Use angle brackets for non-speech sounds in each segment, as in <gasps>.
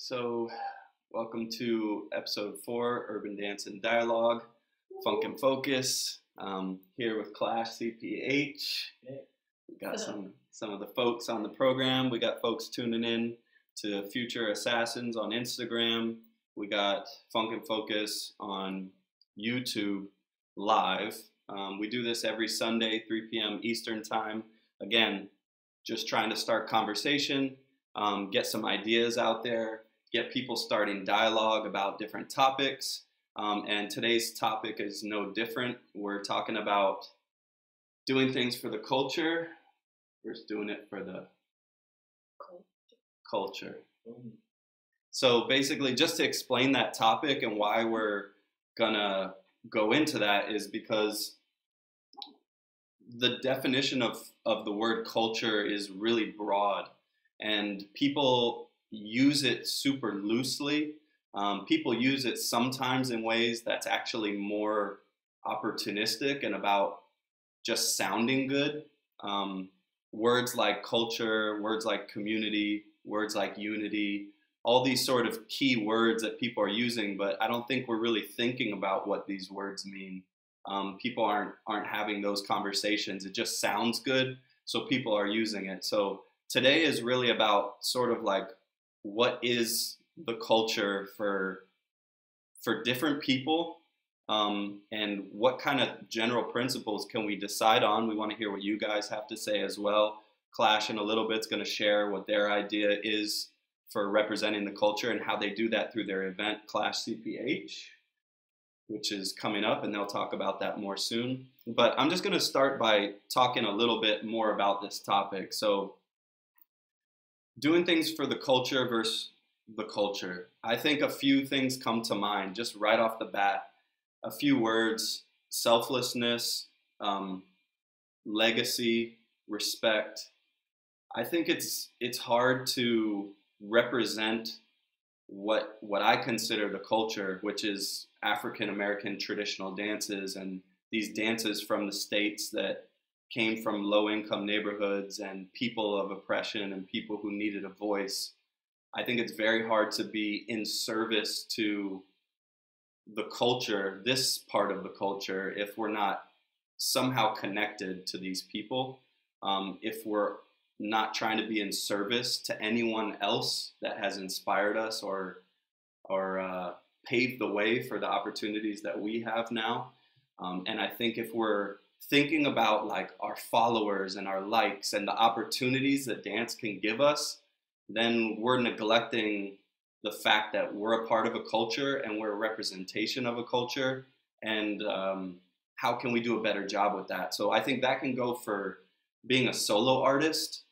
So, welcome to episode four, Urban Dance and Dialogue, Funk and Focus. Um, here with Clash CPH. We got some some of the folks on the program. We got folks tuning in to Future Assassins on Instagram. We got Funk and Focus on YouTube live. Um, we do this every Sunday, 3 p.m. Eastern Time. Again, just trying to start conversation, um, get some ideas out there, get people starting dialogue about different topics. Um, and today's topic is no different. We're talking about doing things for the culture versus doing it for the culture. So basically, just to explain that topic and why we're gonna go into that is because the definition of, of the word culture is really broad and people use it super loosely. Um, people use it sometimes in ways that's actually more opportunistic and about just sounding good. Um, words like culture, words like community, words like unity, all these sort of key words that people are using, but I don't think we're really thinking about what these words mean. Um, people aren't aren't having those conversations. It just sounds good, so people are using it. So today is really about sort of like what is the culture for for different people? Um, and what kind of general principles can we decide on? We want to hear what you guys have to say as well. Clash in a little bit is going to share what their idea is for representing the culture and how they do that through their event clash cph which is coming up and they'll talk about that more soon. But i'm just going to start by talking a little bit more about this topic. So doing things for the culture versus the culture. I think a few things come to mind just right off the bat. A few words selflessness, um, legacy, respect. I think it's it's hard to represent what what I consider the culture, which is African American traditional dances and these dances from the states that came from low income neighborhoods and people of oppression and people who needed a voice, I think it's very hard to be in service to the culture, this part of the culture, if we're not somehow connected to these people, um, if we're not trying to be in service to anyone else that has inspired us or or uh, paved the way for the opportunities that we have now. Um, and I think if we're thinking about like our followers and our likes and the opportunities that dance can give us, then we're neglecting the fact that we're a part of a culture and we're a representation of a culture. And um, how can we do a better job with that? So I think that can go for being a solo artist.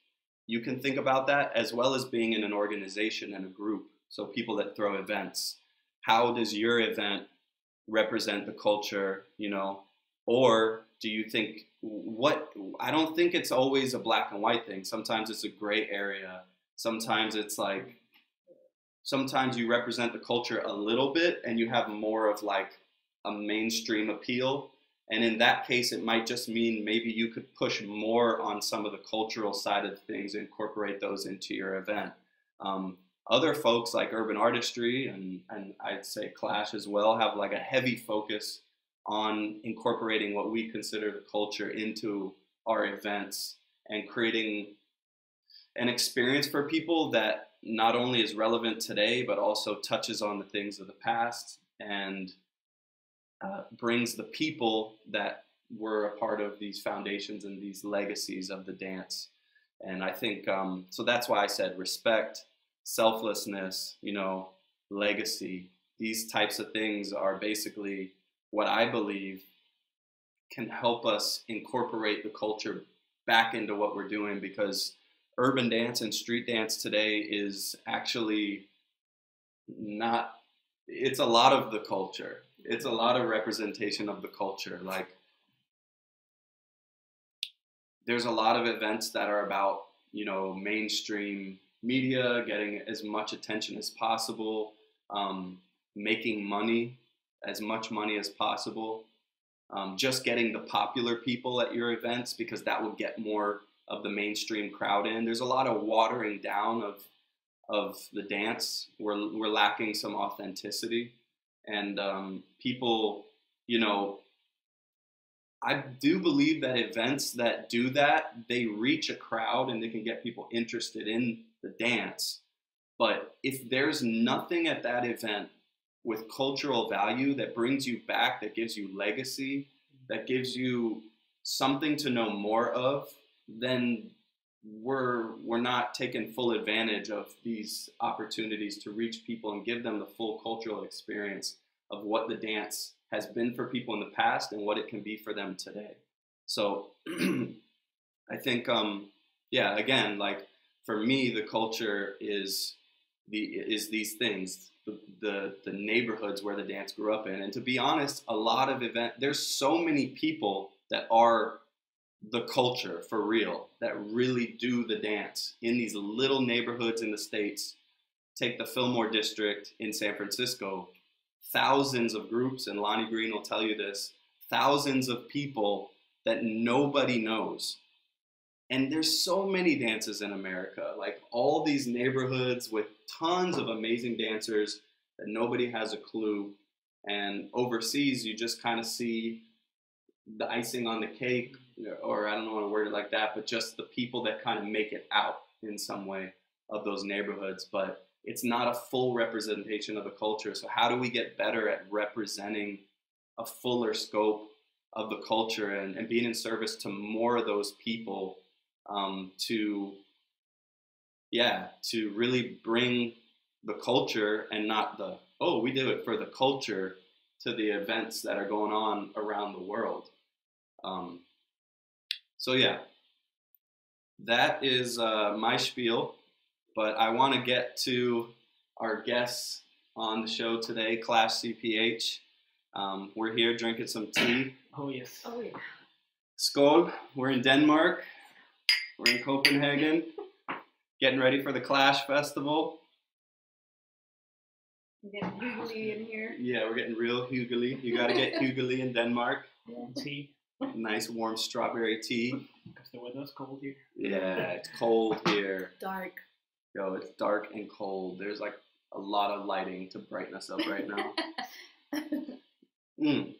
You can think about that as well as being in an organization and a group. So people that throw events. How does your event represent the culture? You know, or do you think what I don't think it's always a black and white thing. Sometimes it's a gray area. Sometimes it's like sometimes you represent the culture a little bit and you have more of like a mainstream appeal. And in that case, it might just mean maybe you could push more on some of the cultural side of things, incorporate those into your event. Um, other folks like Urban Artistry and, and I'd say Clash as well have like a heavy focus on incorporating what we consider the culture into our events and creating an experience for people that not only is relevant today, but also touches on the things of the past and uh, brings the people that were a part of these foundations and these legacies of the dance. And I think, um, so that's why I said respect, selflessness, you know, legacy. These types of things are basically what I believe can help us incorporate the culture back into what we're doing because urban dance and street dance today is actually not it's a lot of the culture. It's a lot of representation of the culture. Like there's a lot of events that are about you know mainstream media getting as much attention as possible um, making money as much money as possible. Um, just getting the popular people at your events because that will get more of the mainstream crowd in. There's a lot of watering down of of the dance. We're we're lacking some authenticity, and um, people, you know, I do believe that events that do that, they reach a crowd and they can get people interested in the dance. But if there's nothing at that event with cultural value that brings you back, that gives you legacy, that gives you something to know more of, then we're we're not taking full advantage of these opportunities to reach people and give them the full cultural experience of what the dance has been for people in the past and what it can be for them today. So <clears throat> I think um yeah, again, like for me the culture is the is these things the, the neighborhoods where the dance grew up in. And to be honest a lot of event there's so many people that are the culture for real that really do the dance in these little neighborhoods in the states. Take the fillmore district in san francisco. Thousands of groups and lonnie green will tell you this thousands of people that nobody knows and there's so many dances in america like all these neighborhoods with tons of amazing dancers that nobody has a clue and overseas you just kind of see the icing on the cake or I don't know want to word it like that, but just the people that kind of make it out in some way of those neighborhoods. But it's not a full representation of the culture. So how do we get better at representing a fuller scope of the culture and, and being in service to more of those people um, to yeah to really bring the culture and not the oh we do it for the culture to the events that are going on around the world um, so yeah, that is uh, my spiel. But I want to get to our guests on the show today, Clash CPH. Um, we're here drinking some tea. Oh yes. Oh yeah. Skål. We're in Denmark. We're in Copenhagen, getting ready for the Clash Festival. Getting hugely in here. Yeah, we're getting real hugely. You got to get <laughs> hugely in Denmark. Warm tea. Nice warm strawberry tea. Because the weather's cold here. Yeah, it's cold here. Dark. Yo, it's dark and cold. There's like a lot of lighting to brighten us up right now. <laughs> Mm.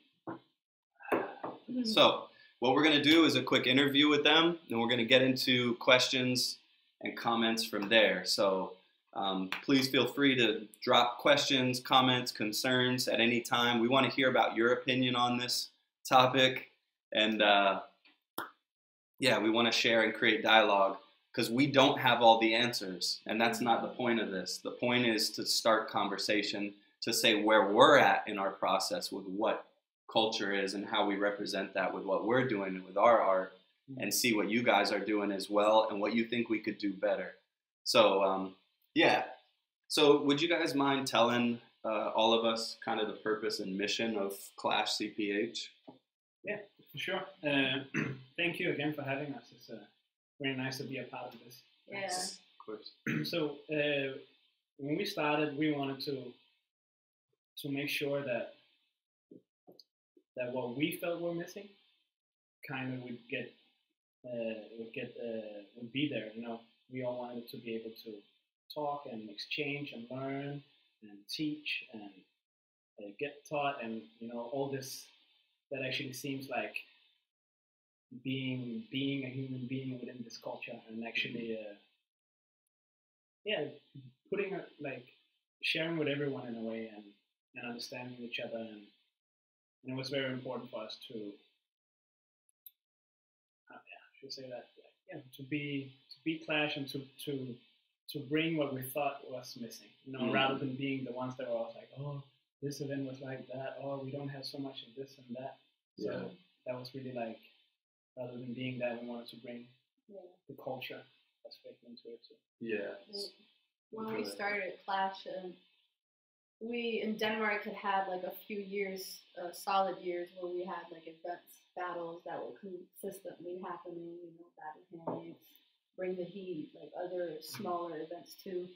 So, what we're going to do is a quick interview with them, and we're going to get into questions and comments from there. So, um, please feel free to drop questions, comments, concerns at any time. We want to hear about your opinion on this topic, and uh, yeah, we want to share and create dialogue because we don't have all the answers, and that's not the point of this. The point is to start conversation, to say where we're at in our process with what culture is and how we represent that with what we're doing and with our art and see what you guys are doing as well and what you think we could do better. So, um, yeah. So, would you guys mind telling uh, all of us kind of the purpose and mission of Clash CPH? Yeah, for sure. Uh, <clears throat> thank you again for having us. It's uh, very nice to be a part of this. Yeah. Of course. <clears throat> so uh, when we started, we wanted to to make sure that that what we felt were missing kind of would get uh, would get uh, would be there. You know, we all wanted to be able to talk and exchange and learn and teach and uh, get taught and you know all this that actually seems like being being a human being within this culture and actually uh, yeah putting a, like sharing with everyone in a way and, and understanding each other and, and it was very important for us to uh, yeah, I should say that yeah to be to be clash and to to to bring what we thought was missing you know Mm. rather than being the ones that were always like oh this event was like that oh we don't have so much of this and that so Yeah. that was really like rather than being that we wanted to bring Yeah. the culture aspect into it too. Yeah. When we started Clash, um, we in Denmark had had like a few years, uh, solid years, where we had like events, battles that were consistently happening. You know, Battle Hands, Bring the Heat, like other smaller events too.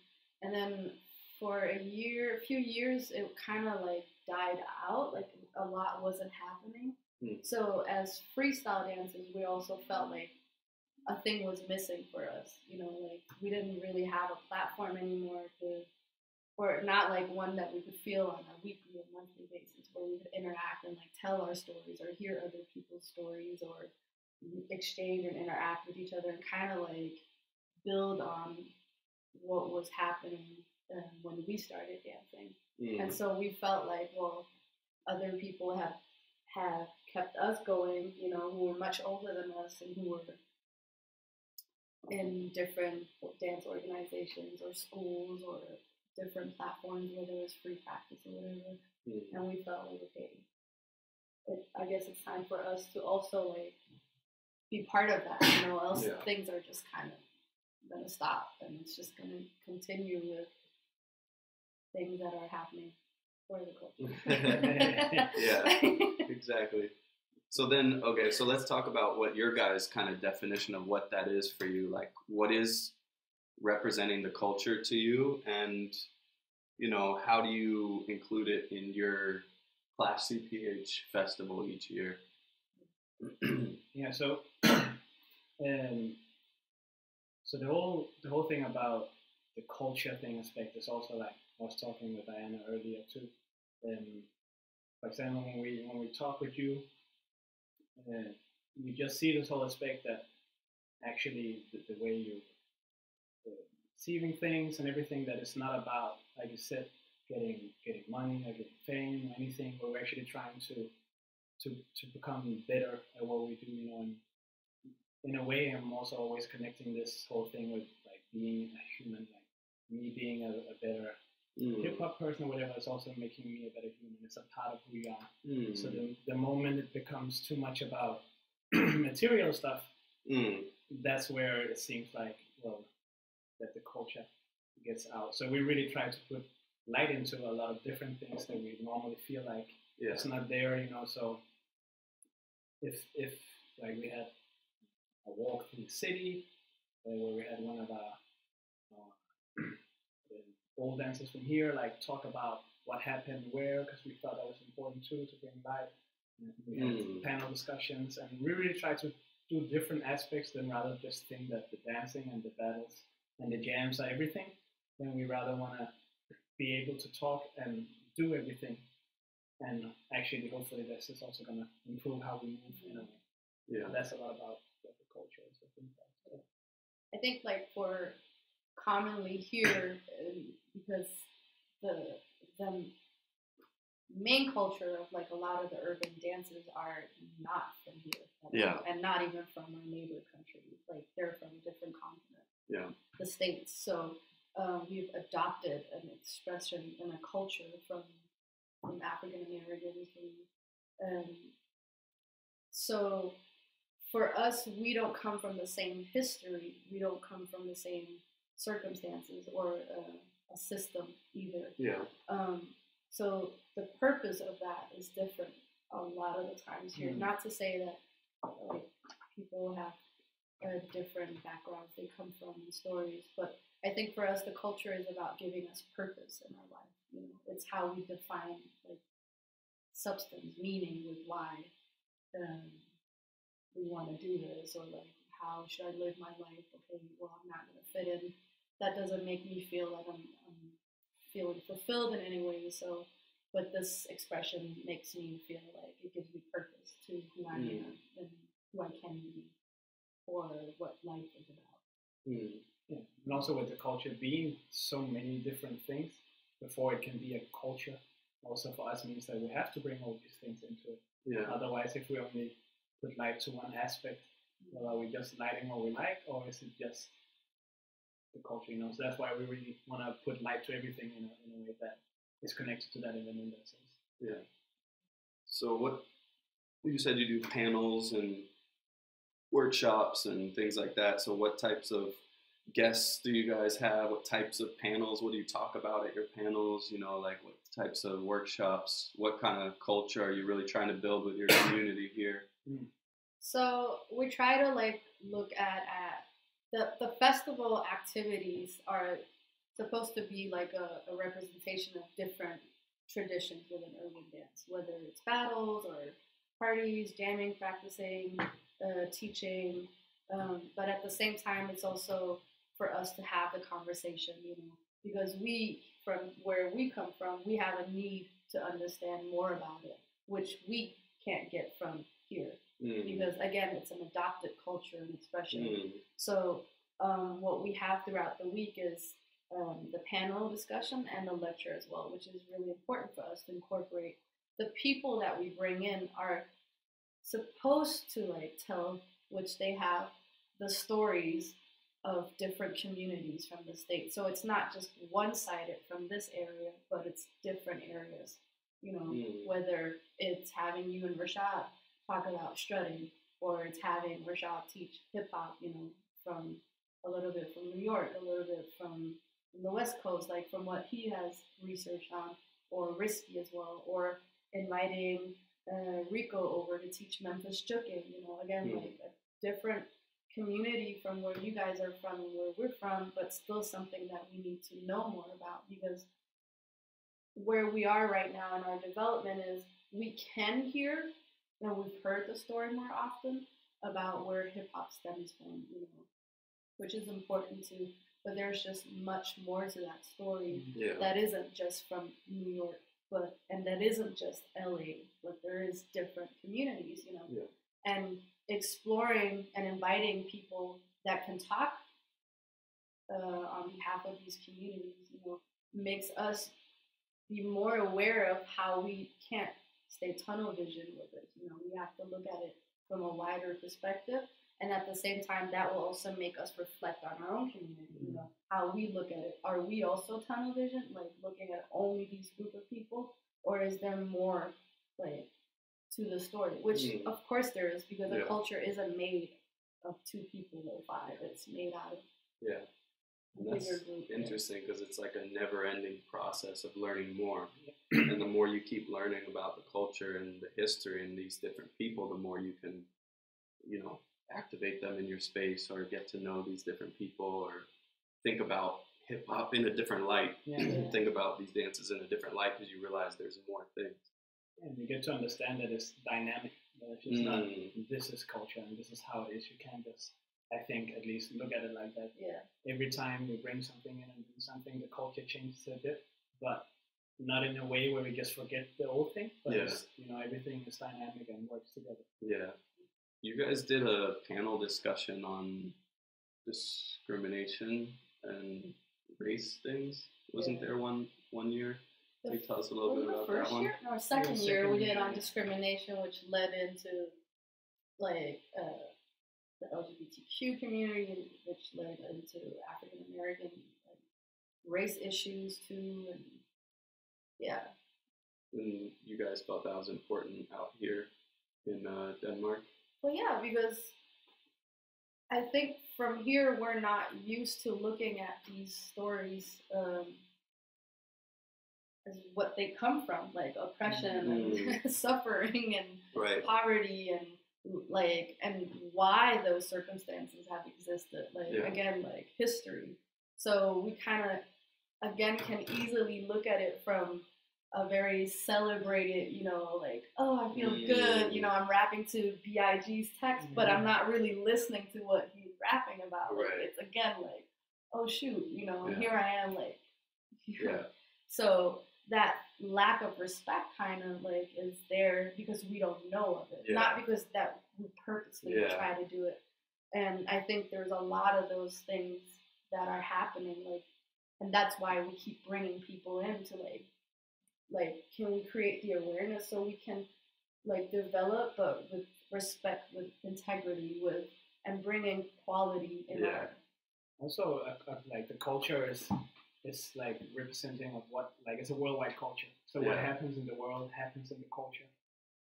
And then for a year, a few years, it kind of like died out. Like a lot wasn't happening. Hmm. So as freestyle dancers, we also felt like a thing was missing for us. You know, like we didn't really have a platform anymore to, or not like one that we could feel on a weekly or monthly basis where we could interact and like tell our stories or hear other people's stories or exchange and interact with each other and kind of like build on what was happening um, when we started dancing. Mm. And so we felt like, well, other people have have kept us going, you know, who were much older than us and who were in different dance organizations or schools or different platforms, whether it was free practice or whatever. Mm. And we felt like, okay, it, I guess it's time for us to also like be part of that, you know, else Yeah. things are just kind of gonna stop and it's just gonna continue with things that are happening for the culture. <laughs> Yeah. exactly. So then, okay, so let's talk about what your guys' kind of definition of what that is for you. Like, what is representing the culture to you, and you know, how do you include it in your Clash CPH festival each year? <clears throat> Yeah, so <clears throat> um, so the whole the whole thing about the culture thing aspect is also like I was talking with Diana earlier too. Um, for example, when we when we talk with you, uh, you just see this whole aspect that actually the, the way you receiving things and everything that it's not about like you said getting getting money or getting fame or anything. But we're actually trying to to to become better at what we do, you know, and in a way, I'm also always connecting this whole thing with like being a human, like me being a, a better Mm. hip hop person or whatever. It's also making me a better human. It's a part of who we are. Mm. So the the moment it becomes too much about <clears throat> material stuff, Mm. that's where it seems like well that the culture gets out. So we really try to put light into a lot of different things that we normally feel like Yeah. it's not there, you know. So if if like we had a walk in the city uh, where we had one of our uh, <clears throat> old dancers from here like talk about what happened where because we thought that was important too to bring light. We had Mm. panel discussions and we really try to do different aspects than rather just think that the dancing and the battles and the jams are everything. Then we rather want to be able to talk and do everything and actually hopefully this is also going to improve how we move in a way. Yeah. That's a lot about what the culture is. I think that's, I think like for commonly here, um, because the the main culture of like a lot of the urban dances are not from here, at all, Yeah. and not even from our neighbor countries. Like they're from a different continent, Yeah. the states. So um, we've adopted an expression and a culture from from African Americans. From, um, so for us, we don't come from the same history. We don't come from the same circumstances or uh, a system either. Yeah. Um, so the purpose of that is different a lot of the times here. Mm. Not to say that like people have different backgrounds they come from and stories, but I think for us the culture is about giving us purpose in our life. You know, it's how we define like substance, meaning with why um, we want to do this, or like how should I live my life? Okay, well I'm not gonna fit in. That doesn't make me feel like I'm, I'm feeling fulfilled in any way. So, but this expression makes me feel like it gives me purpose to who I Mm. am and who I can be, or what life is about. Mm. yeah. And also with the culture being so many different things before it can be a culture. Also for us means that we have to bring all these things into it. Yeah. Otherwise, if we only put light to one aspect, well, are we just lighting what we like, or is it just the culture? You know, so that's why we really want to put light to everything in a, in a way that is connected to that event in that sense. Yeah. So what you said you do panels and workshops and things like that. So what types of guests do you guys have? What types of panels? What do you talk about at your panels? You know, like what types of workshops? What kind of culture are you really trying to build with your community here? Mm. So we try to like look at at the the festival activities are supposed to be like a, a representation of different traditions within urban dance, whether it's battles or parties, jamming, practicing, uh, teaching, Um, but at the same time, it's also for us to have the conversation, you know, because we, from where we come from, we have a need to understand more about it, which we can't get from here. Mm. Because again, it's an adopted culture and expression. Mm. So um, what we have throughout the week is um, the panel discussion and the lecture as well, which is really important for us to incorporate. The people that we bring in are supposed to like tell, which they have, the stories of different communities from the state. So it's not just one-sided from this area, but it's different areas. You know, Mm. whether it's having you and Rashad talk about strutting, or it's having Rashad teach hip hop, you know, from a little bit from New York, a little bit from the West Coast, like from what he has researched on, or Risky as well, or inviting uh, Rico over to teach Memphis Juking, you know, again, Hmm. like a different community from where you guys are from and where we're from, but still something that we need to know more about because where we are right now in our development is we can hear and we've heard the story more often about where hip hop stems from, you know, which is important too. But there's just much more to that story Yeah. that isn't just from New York, but and that isn't just LA, but there is different communities, you know. Yeah. And exploring and inviting people that can talk uh, on behalf of these communities, you know, makes us be more aware of how we can't stay tunnel vision with it. You know, we have to look at it from a wider perspective. And at the same time, that will also make us reflect on our own community, you know, how we look at it. Are we also tunnel vision, like looking at only these group of people? Or is there more like to the story? Which Mm. of course there is, because Yeah. a culture isn't made of two people or five. It's made out of Yeah. And that's group. interesting because it's like a never-ending process of learning more, <clears throat> and the more you keep learning about the culture and the history and these different people, the more you can, you know, activate them in your space or get to know these different people or think about hip hop in a different light. Yeah. <clears throat> think about these dances in a different light because you realize there's more things. And you get to understand that it's dynamic. That it's just not Mm. this is culture and this is how it is. You can't just, I think, at least look at it like that. Yeah. Every time we bring something in and do something, the culture changes a bit, but not in a way where we just forget the old thing. But Yeah. it's, you know, everything is dynamic and works together. Yeah. You guys did a panel discussion on discrimination and race things. Wasn't there one one year? Can you tell us a little bit it about first that one? year? No, second Yeah, year we second did on discrimination, which led into like uh, the LGBTQ community, which led into African American like, race issues too, and yeah, And you guys felt that was important out here in uh, Denmark. Well, yeah, because I think from here we're not used to looking at these stories um, as what they come from, like oppression and <laughs> suffering and Right. poverty and like and why those circumstances have existed like Yeah. again like history so we kind of again can easily look at it from a very celebrated you know like oh i feel good you know i'm rapping to big's text but i'm mm-hmm. not really listening to what he's rapping about like Right. it's again like oh shoot you know Yeah. here i am like <laughs> Yeah. so that lack of respect kind of like is there because we don't know of it, Yeah. not because that we purposely try to do it. And I think there's a lot of those things that are happening, like, and that's why we keep bringing people in to like, like, can we create the awareness so we can like develop, but with respect, with integrity, with and bring in quality in Yeah. our Also, uh, uh, like the culture is is like representing of what like it's a worldwide culture. So what happens in the world happens in the culture.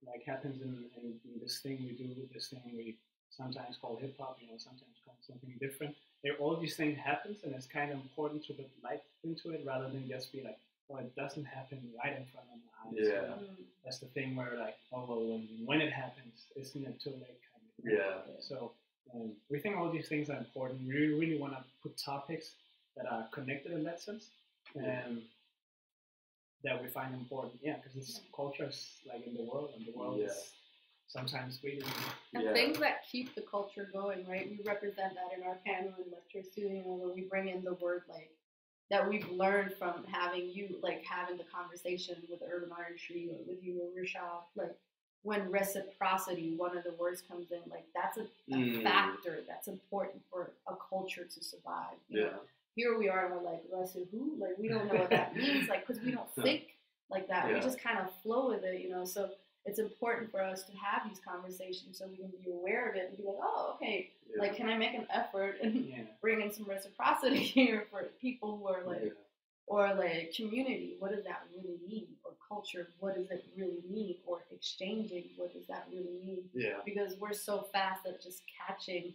Like happens in, in, in this thing we do, this thing we sometimes call hip hop, you know, sometimes call something different. There, all these things happens, and it's kind of important to put light into it rather than just be like, oh, it doesn't happen right in front of my eyes. you Yeah. know? Mm, That's the thing where like, oh, well, when, when it happens, isn't it too late? Kind of thing. Yeah. So um, we think all these things are important. We really, really want to put topics that are connected in that sense, um, that we find important. Yeah, because it's cultures like in the world, and the world Yeah. is sometimes we do. And Yeah. things that keep the culture going, right? We represent that in our panel and lectures too, you know, where we bring in the word like that we've learned from having you like having the conversation with urban artistry or with you or Rashad, like when reciprocity, one of the words comes in, like that's a, a Mm. factor that's important for a culture to survive. you know? Yeah. Here we are, and we're like, Reci who? Like we don't know what that <laughs> means, like because we don't think like that. We just kind of flow with it, you know. So it's important for us to have these conversations so we can be aware of it and be like, oh, okay, Yeah. like can I make an effort and Yeah. <laughs> bring in some reciprocity <laughs> here for people who are like, Yeah. or like community, what does that really mean? Or culture, what does it really mean? Or exchanging, what does that really mean? Yeah. Because we're so fast at just catching,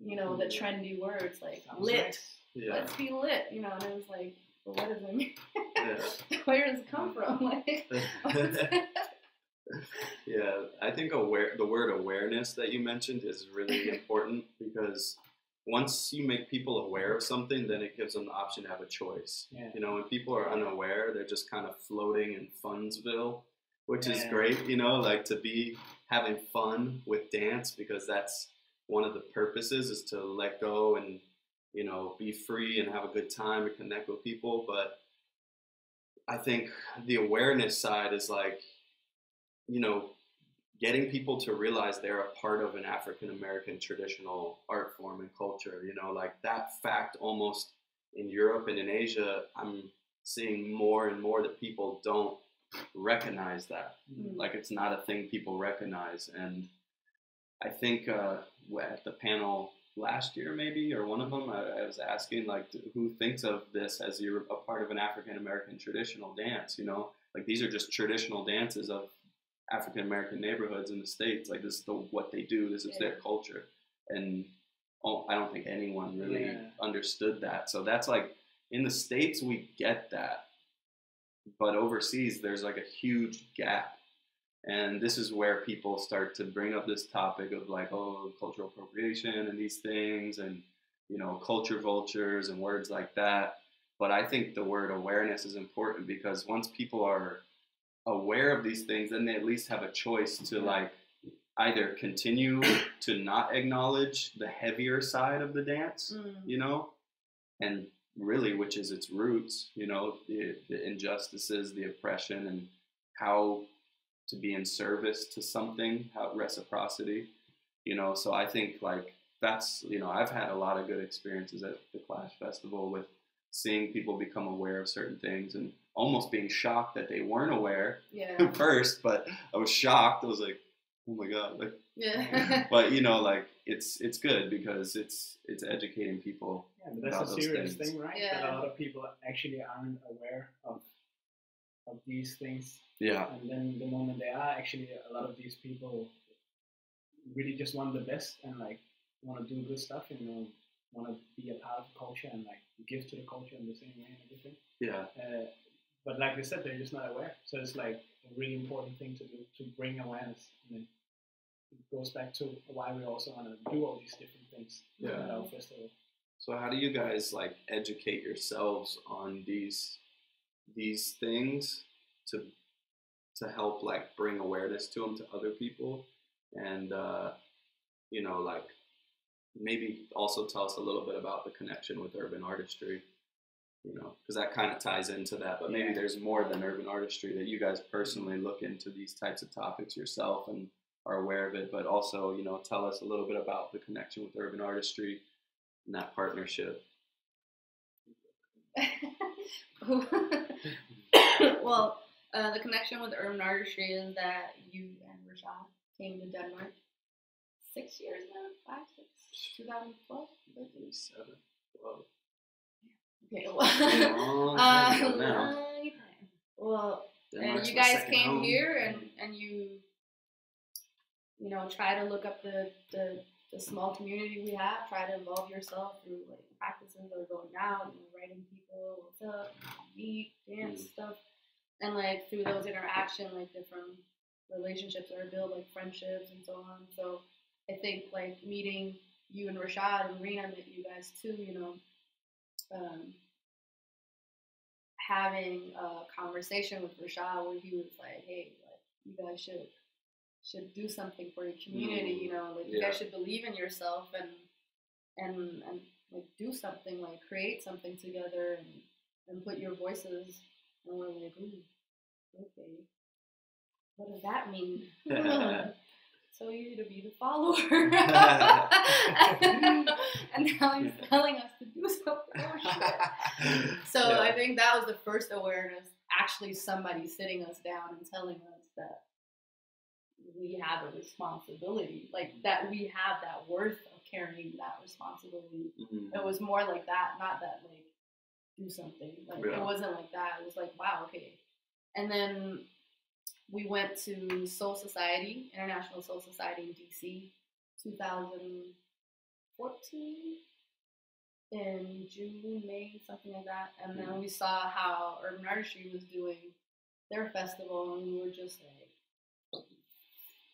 you know, the trendy words like Sounds lit. nice. Yeah. Let's be lit, you know. And it was like, well, what does it mean? <laughs> Where does it come from? Like, yeah, I think aware the word awareness that you mentioned is really <clears throat> important because once you make people aware of something, then it gives them the option to have a choice. Yeah. You know, when people are unaware, they're just kind of floating in Funsville, which is great. You know, like to be having fun with dance because that's one of the purposes is to let go and you know be free and have a good time and connect with people. But I think the awareness side is like, you know, getting people to realize they're a part of an African American traditional art form and culture. You know, like that fact almost in Europe and in Asia, I'm seeing more and more that people don't recognize that. Mm. Like it's not a thing people recognize. And I think uh, at the panel last year, maybe, or one of them, I, I was asking like who thinks of this as you're a part of an African American traditional dance. You know, like these are just traditional dances of African American neighborhoods in the states. Like this is the, what they do. This is their culture, and oh, I don't think anyone really Yeah. understood that. So that's like in the states we get that, but overseas there's like a huge gap. And this is where people start to bring up this topic of like, oh, cultural appropriation and these things, and you know, culture vultures and words like that. But I think the word awareness is important because once people are aware of these things, then they at least have a choice to like either continue <coughs> to not acknowledge the heavier side of the dance, Mm. you know, and really, which is its roots, you know, the, the injustices, the oppression, and how to be in service to something, how reciprocity, you know. So I think like that's, you know, I've had a lot of good experiences at the Clash Festival with seeing people become aware of certain things and almost being shocked that they weren't aware yeah, <laughs> first, but I was shocked. I was like, oh my god, like yeah. <laughs> but you know, like it's it's good because it's it's educating people. Yeah, but that's about a serious things. thing, right? That Yeah. a lot of people actually aren't aware of of these things, Yeah, and then the moment they are, actually, a lot of these people really just want the best and like want to do good stuff and you know, want to be a part of the culture and like give to the culture in the same way and everything. yeah, Uh, but like I said, they're just not aware. So it's like a really important thing to do to bring awareness. And then it goes back to why we also want to do all these different things Yeah. at our festival. So how do you guys like educate yourselves on these these things to to help like bring awareness to them to other people and uh, you know like maybe also tell us a little bit about the connection with urban artistry you know because that kind of ties into that but maybe Yeah. there's more than urban artistry that you guys personally look into these types of topics yourself and are aware of it but also you know tell us a little bit about the connection with urban artistry and that partnership <laughs> well, uh, the connection with urban artistry is that you and Rashad came to Denmark six years now, five, six, 2012. Seven. Whoa. Okay, well, uh, <laughs> long time. Well, and you guys came home. here and, and you you know try to look up the, the the small community we have try to involve yourself through like practices or going out you know writing people what's up meet dance Mm. stuff and like through those interaction like different relationships are built like friendships and so on so i think like meeting you and rashad and rena met you guys too you know um, having a conversation with Rashad where he was like, "Hey, like you guys should should do something for your community. You know, like you Yeah. guys should believe in yourself and and and like do something, like create something together and and put your voices. And we're like, ooh, okay, what does that mean? <laughs> <laughs> so easy to be the follower. <laughs> <laughs> and now he's telling us to do something. <laughs> Oh. So Yeah. I think that was the first awareness. Actually, somebody sitting us down and telling us that we have a responsibility, like that we have that worth of carrying that responsibility. Mhm. It was more like that, not that like do something. Like Yeah. it wasn't like that. It was like wow, okay. And then we went to Soul Society, International Soul Society in DC, 2014 in June, May, something like that. And then we saw how Urban Artistry was doing their festival, and we were just like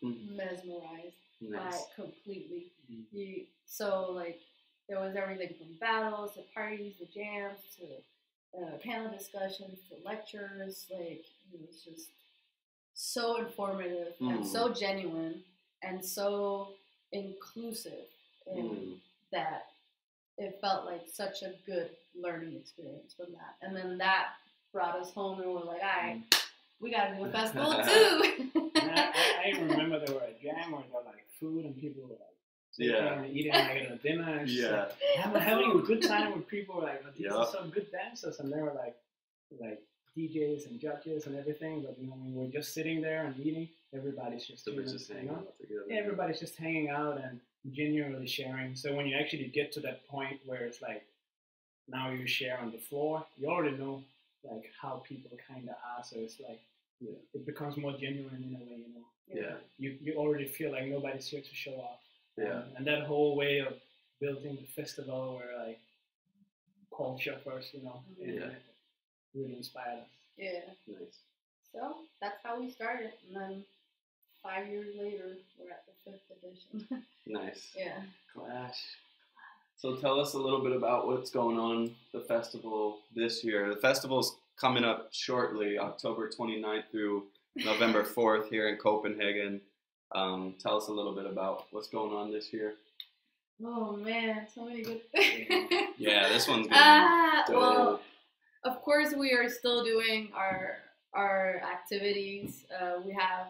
Mhm. mesmerized by Nice. it completely. Mhm. You, so like there was everything from battles to parties to jams to uh, panel discussions to lectures. Like it was just so informative and Mm. so genuine and so inclusive, and Mm. that it felt like such a good learning experience from that. And then that brought us home, and we're like, all right, we gotta do a festival too. <laughs> I, I, I <laughs> remember there were a jam where there were like food and people were like sitting Yeah. and eating like at a dinner. And Yeah. like, having, having a good time with people were like, oh, these Yeah. are some good dancers, and they were like, like DJs and judges and everything. But you know, when we're just sitting there and eating, everybody's just, So you we're know, just hanging out together. yeah, everybody's just hanging out and genuinely sharing. So when you actually get to that point where it's like now you share on the floor, you already know like how people kind of are. So it's like Yeah. it becomes more genuine in a way, you know. Yeah. You you already feel like nobody's here to show off. Yeah. Um, and that whole way of building the festival where like culture first, you know, Yeah. it really inspired us. yeah. Nice. So that's how we started, and then five years later, we're at the fifth edition. <laughs> Nice. yeah. Clash. So tell us a little bit about what's going on the festival this year. The festival's coming up shortly, October 29th through November <laughs> 4th here in Copenhagen. Um, tell us a little bit about what's going on this year. Oh man, so many good things. Yeah, this one's <laughs> gonna Ah, well. Of course we are still doing our our activities. Uh, we have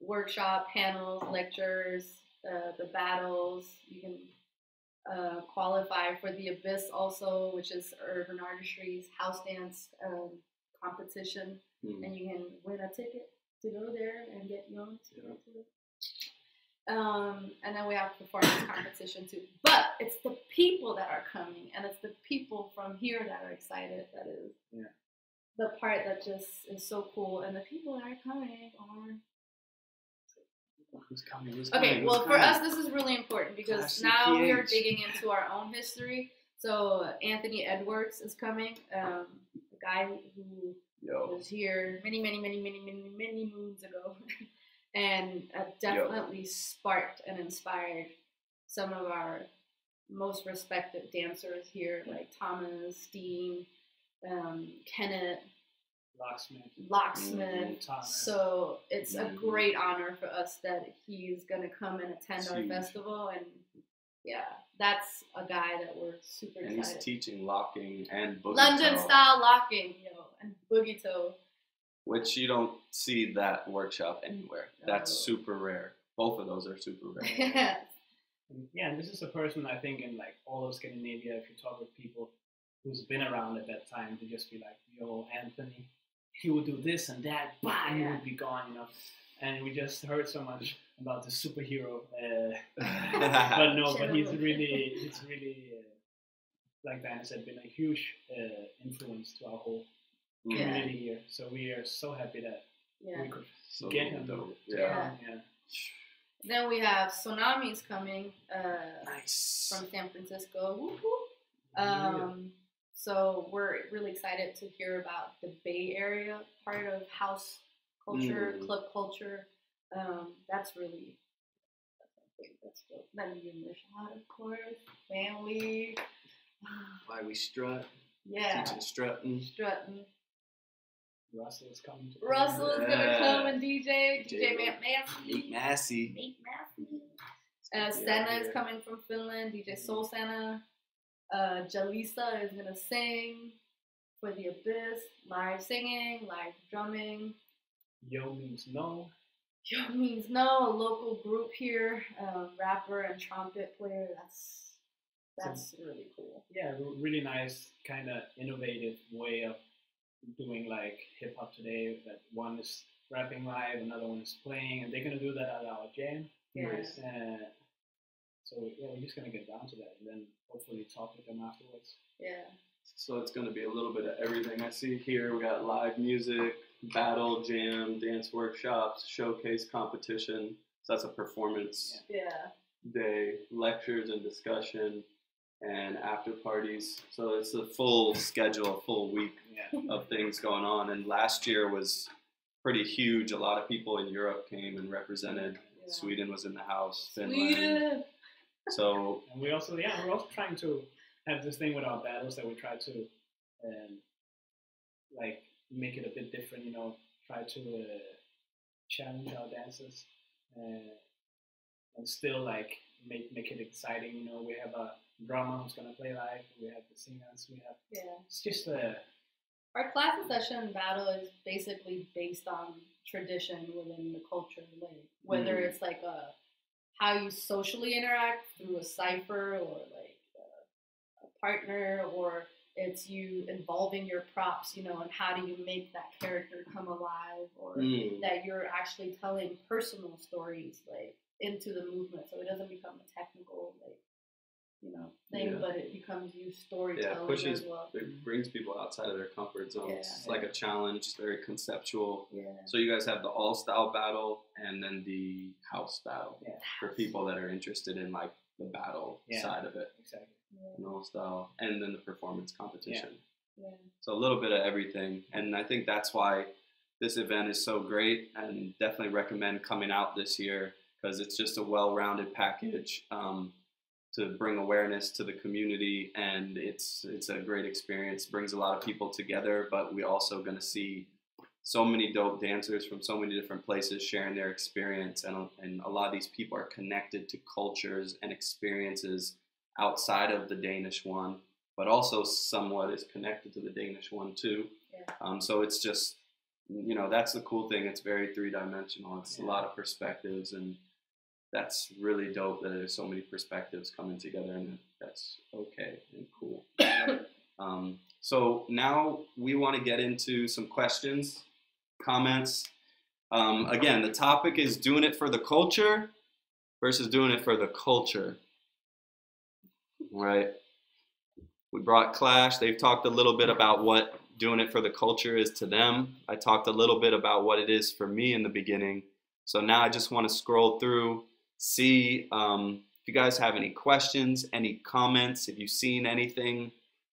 workshop, panels, lectures, uh, the battles. You can uh, qualify for the Abyss also, which is Urban Artistry's house dance um, competition, Hmm. and you can win a ticket to go there and get young ticket Yeah. to it. Um, and then we have performance competition too. But it's the people that are coming, and it's the people from here that are excited. That is Yeah. the part that just is so cool. And the people that are coming are Who's coming? Who's okay. coming? Well, Who's for coming? us, this is really important because Classic now we are digging into our own history. So Anthony Edwards is coming, um, the guy who Yo. was here many, many, many, many, many, many moons ago, <laughs> and uh, definitely sparked and inspired some of our most respected dancers here, like Thomas, Dean, um, Kenneth, Locksmith, Locksmith. Thomas. So it's a Mhm. great honor for us that he's gonna come and attend It's our huge. festival, and yeah, that's a guy that we're super And he's teaching locking and boogie London toe, style locking, yo, and boogie toe. Which you don't see that workshop anywhere. That's super rare. Both of those are super rare. <laughs> And, yeah, and this is a person I think in like all of Scandinavia, if you talk with people who's been around at that time, to just be like, yo, Anthony, he would do this and that, bah, and he Yeah. would be gone, you know. And we just heard so much about the superhero, <laughs> uh, <laughs> but no, but he's really, he's really, uh, like Diana said, been a huge uh, influence to our whole Mm, Yeah. community here. So we are so happy that yeah. we could So get him dope. to Yeah. yeah. Then we have Tsunamis coming uh, Nice. from San Francisco. Whoop, whoop. Um, so we're really excited to hear about the Bay Area part of house culture, Mm. club culture. Um, that's really that's dope. Then Rashad, of course, family. Why we strut? Yeah, Teaching strutting. strutting. Russell is coming. To Russell is gonna Yeah. come and DJ. DJ DJ Matt Massey. Nate Massey. Nate Massey. Uh, Yeah, Senna is coming from Finland. DJ Soul Senna. Uh, Jalisa is gonna sing for the Abyss. Live singing, live drumming. Yo means no. Yo means no, a local group here, um, rapper and trumpet player. That's that's really cool. Yeah, really nice, kind of innovative way of doing like hip hop today. That one is rapping live, another one is playing, and they're gonna do that at our jam. Yeah. Uh, so yeah, we're just gonna get down to that, and then hopefully talk with them afterwards. Yeah. So it's going to be a little bit of everything. I see here we got live music, battle, jam, dance workshops, showcase competition. So that's a performance Yeah. day, lectures and discussion, and after parties. So it's a full schedule, a full week Yeah. of things going on. And last year was pretty huge. A lot of people in Europe came and represented. Yeah. Sweden was in the house. Finland. Sweden. So And we also, yeah, we're also trying to have this thing with our battles that we try to, um, like, make it a bit different. You know, try to uh, challenge our dancers, uh, and still like make make it exciting. You know, we have a drummer who's gonna play live. We have the singers. We have. Yeah. It's just uh, Our class and session battle is basically based on tradition within the culture, like whether Mhm. it's like a how you socially interact through a cipher or like a, a partner, or it's you involving your props, you know, and how do you make that character come alive, or mm, that you're actually telling personal stories like into the movement, so it doesn't become a technical like you know thing, Yeah. but it becomes you storytelling pushes- as well. it brings people outside of their comfort zones. Yeah. It's like a challenge, it's very conceptual. Yeah. So you guys have the all style battle and then the house battle Yeah. for people that are interested in like the battle Yeah. side of it, exactly. Yeah. and all style, and then the performance competition. Yeah. So a little bit of everything, and I think that's why this event is so great, and definitely recommend coming out this year because it's just a well-rounded package um, to bring awareness to the community, and it's it's a great experience. Brings a lot of people together, but we're also going to see so many dope dancers from so many different places sharing their experience, and and a lot of these people are connected to cultures and experiences outside of the Danish one but also somewhat is connected to the Danish one too. Yeah. Um, so it's just, you know, that's the cool thing. It's very three dimensional. It's a lot of perspectives, and that's really dope that there's so many perspectives coming together, and that's okay and cool. <coughs> um, so now we want to get into some questions, comments. Um, again, the topic is doing it for the culture versus doing it for the culture. Right we brought clash they've talked a little bit about what doing it for the culture is to them i talked a little bit about what it is for me in the beginning so now i just want to scroll through see um, if you guys have any questions any comments if you've seen anything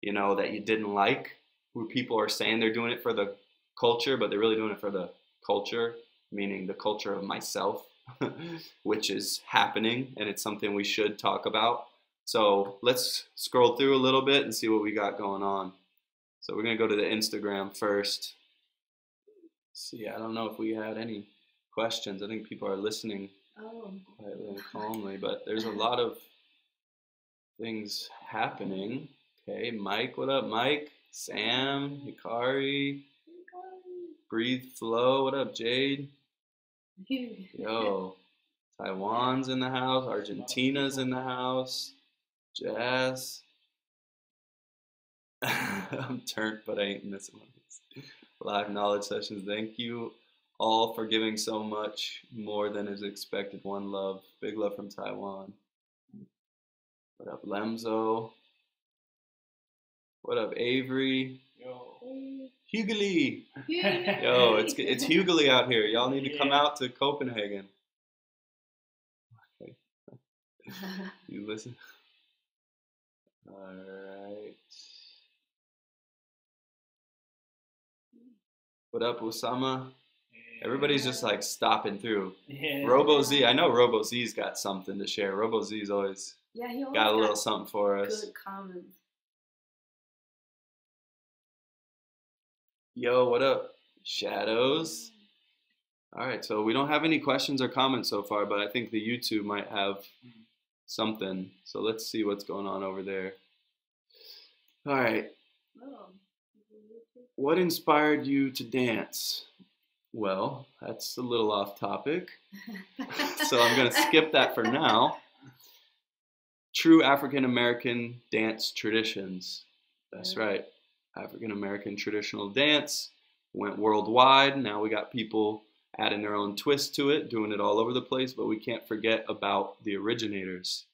you know that you didn't like where people are saying they're doing it for the culture but they're really doing it for the culture meaning the culture of myself <laughs> which is happening and it's something we should talk about so let's scroll through a little bit and see what we got going on. So we're gonna go to the Instagram first. See, I don't know if we had any questions. I think people are listening Oh. quietly and calmly, but there's a lot of things happening. Okay, Mike, what up, Mike? Sam, Hikari, Breathe Flow, what up, Jade? Yo, Taiwan's in the house, Argentina's in the house, Jazz. <laughs> I'm turned, but I ain't missing one of these. Live knowledge sessions. Thank you all for giving so much more than is expected. One love. Big love from Taiwan. What up, Lemzo? What up, Avery? Yo. Hugely. Yo, it's it's Hugely out here. Y'all need to come out to Copenhagen. Okay, <laughs> you listen. All right. What up, Osama? Everybody's just like stopping through. Yeah. Robo Z, I know Robo Z's got something to share. Robo Z's always yeah, he always got a little something for us. good comments. Yo, what up? Shadows. All right, so we don't have any questions or comments so far, but I think the YouTube might have something. So let's see what's going on over there. All right, Oh. what inspired you to dance? Well, that's a little off topic, <laughs> so I'm going to skip that for now. True African American dance traditions. That's right. African American traditional dance went worldwide. Now we got people adding their own twist to it, doing it all over the place, but we can't forget about the originators.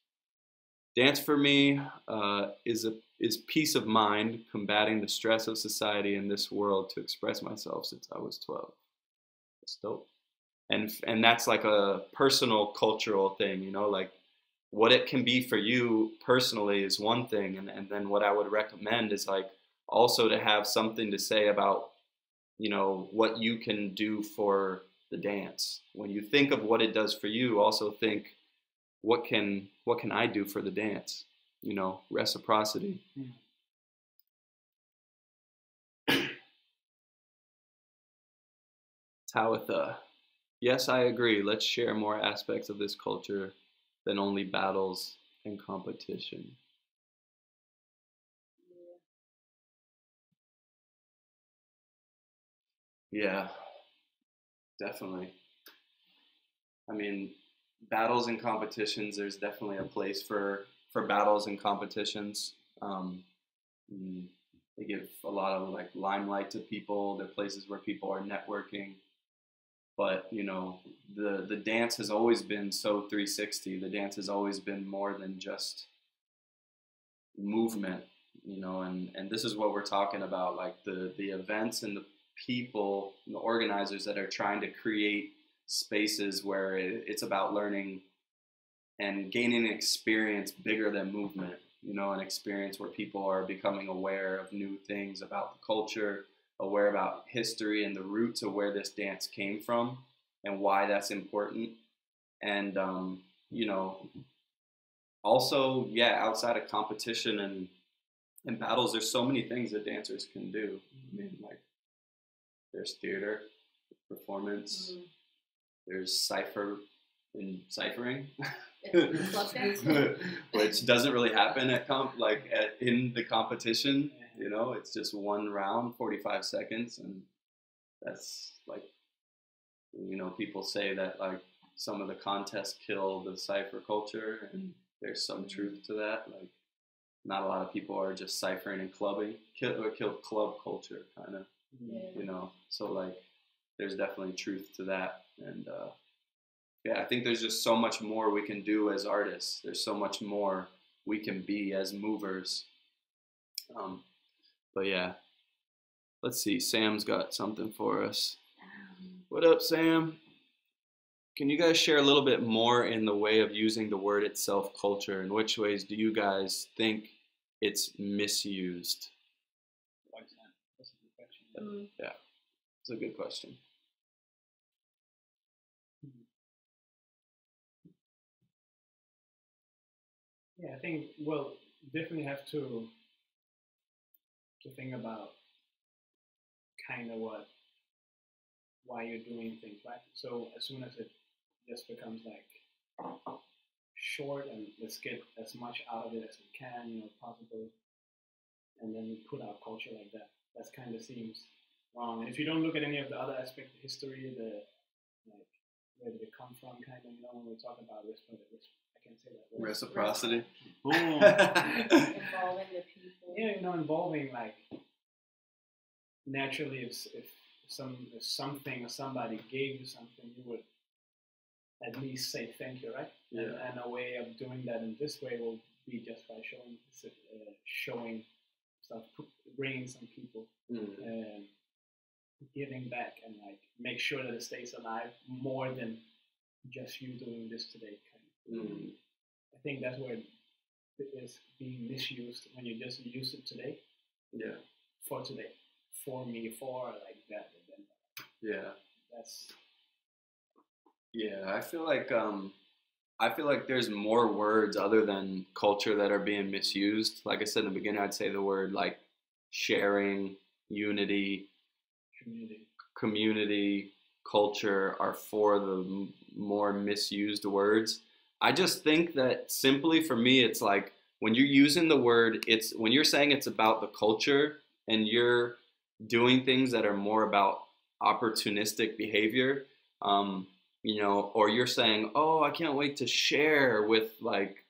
Dance for me uh, is a is peace of mind, combating the stress of society in this world to express myself since I was 12. That's dope. And and that's like a personal cultural thing, you know, like what it can be for you personally is one thing and, and then what I would recommend is like also to have something to say about you know what you can do for the dance. When you think of what it does for you, also think what can what can I do for the dance? You know, reciprocity. Hmm. Tawatha. Yes, I agree. Let's share more aspects of this culture than only battles and competition. Yeah, definitely. I mean, battles and competitions. There's definitely a place for for battles and competitions. Um, mm, they give a lot of like limelight to people. They're places where people are networking. But you know, the the dance has always been so 360. The dance has always been more than just movement. You know, and and this is what we're talking about, like the the events and the people, and the organizers that are trying to create spaces where it, it's about learning and gaining experience bigger than movement you know an experience where people are becoming aware of new things about the culture aware about history and the roots of where this dance came from and why that's important and um, you know also yeah outside of competition and and battles there's so many things that dancers can do i mean like there's theater performance Mm. there's cipher and ciphering, It's club dance. <laughs> which doesn't really happen at comp like at, in the competition. You know, it's just one round, 45 seconds, and that's like, you know, people say that like some of the contests kill the cipher culture, and there's some truth to that. Like, not a lot of people are just ciphering and clubbing. Kill or kill club culture, kind of Yeah. you know so like there's definitely truth to that and uh, yeah i think there's just so much more we can do as artists there's so much more we can be as movers um, but yeah. Let's see sam's got something for us. Um, what up sam? Can you guys share a little bit more in the way of using the word itself culture? In which ways do you guys think it's misused? For example, that's a good question. mm, it's a good question. Yeah, I think we'll definitely have to to think about kind of what why you're doing things, right? So as soon as it just becomes like short and let's get as much out of it as we can, you know, possible, and then we put our culture like that. That kind of seems wrong. And if you don't look at any of the other aspects of history, the like where did it come from, kind of, you know, when we talk about this, respect, I can't say reciprocity involving the people. yeah, you know, involving like naturally, if if some if something or somebody gave you something, you would at least say thank you, right? And, Yeah. and a way of doing that in this way will be just by showing uh, showing stuff, bringing some people, Mm. and giving back, and like make sure that it stays alive more than just you doing this today. Of. Mm. I think that's where it is being misused when you just use it today Yeah, for today, for me, for like that. Then yeah, that's yeah. I feel like um, I feel like there's more words other than culture that are being misused. Like I said in the beginning, I'd say the word like sharing, unity, community. community, culture are for the m- more misused words. I just think that simply for me, it's like when you're using the word, it's when you're saying it's about the culture and you're doing things that are more about opportunistic behavior, um, you know, or you're saying, oh, I can't wait to share with like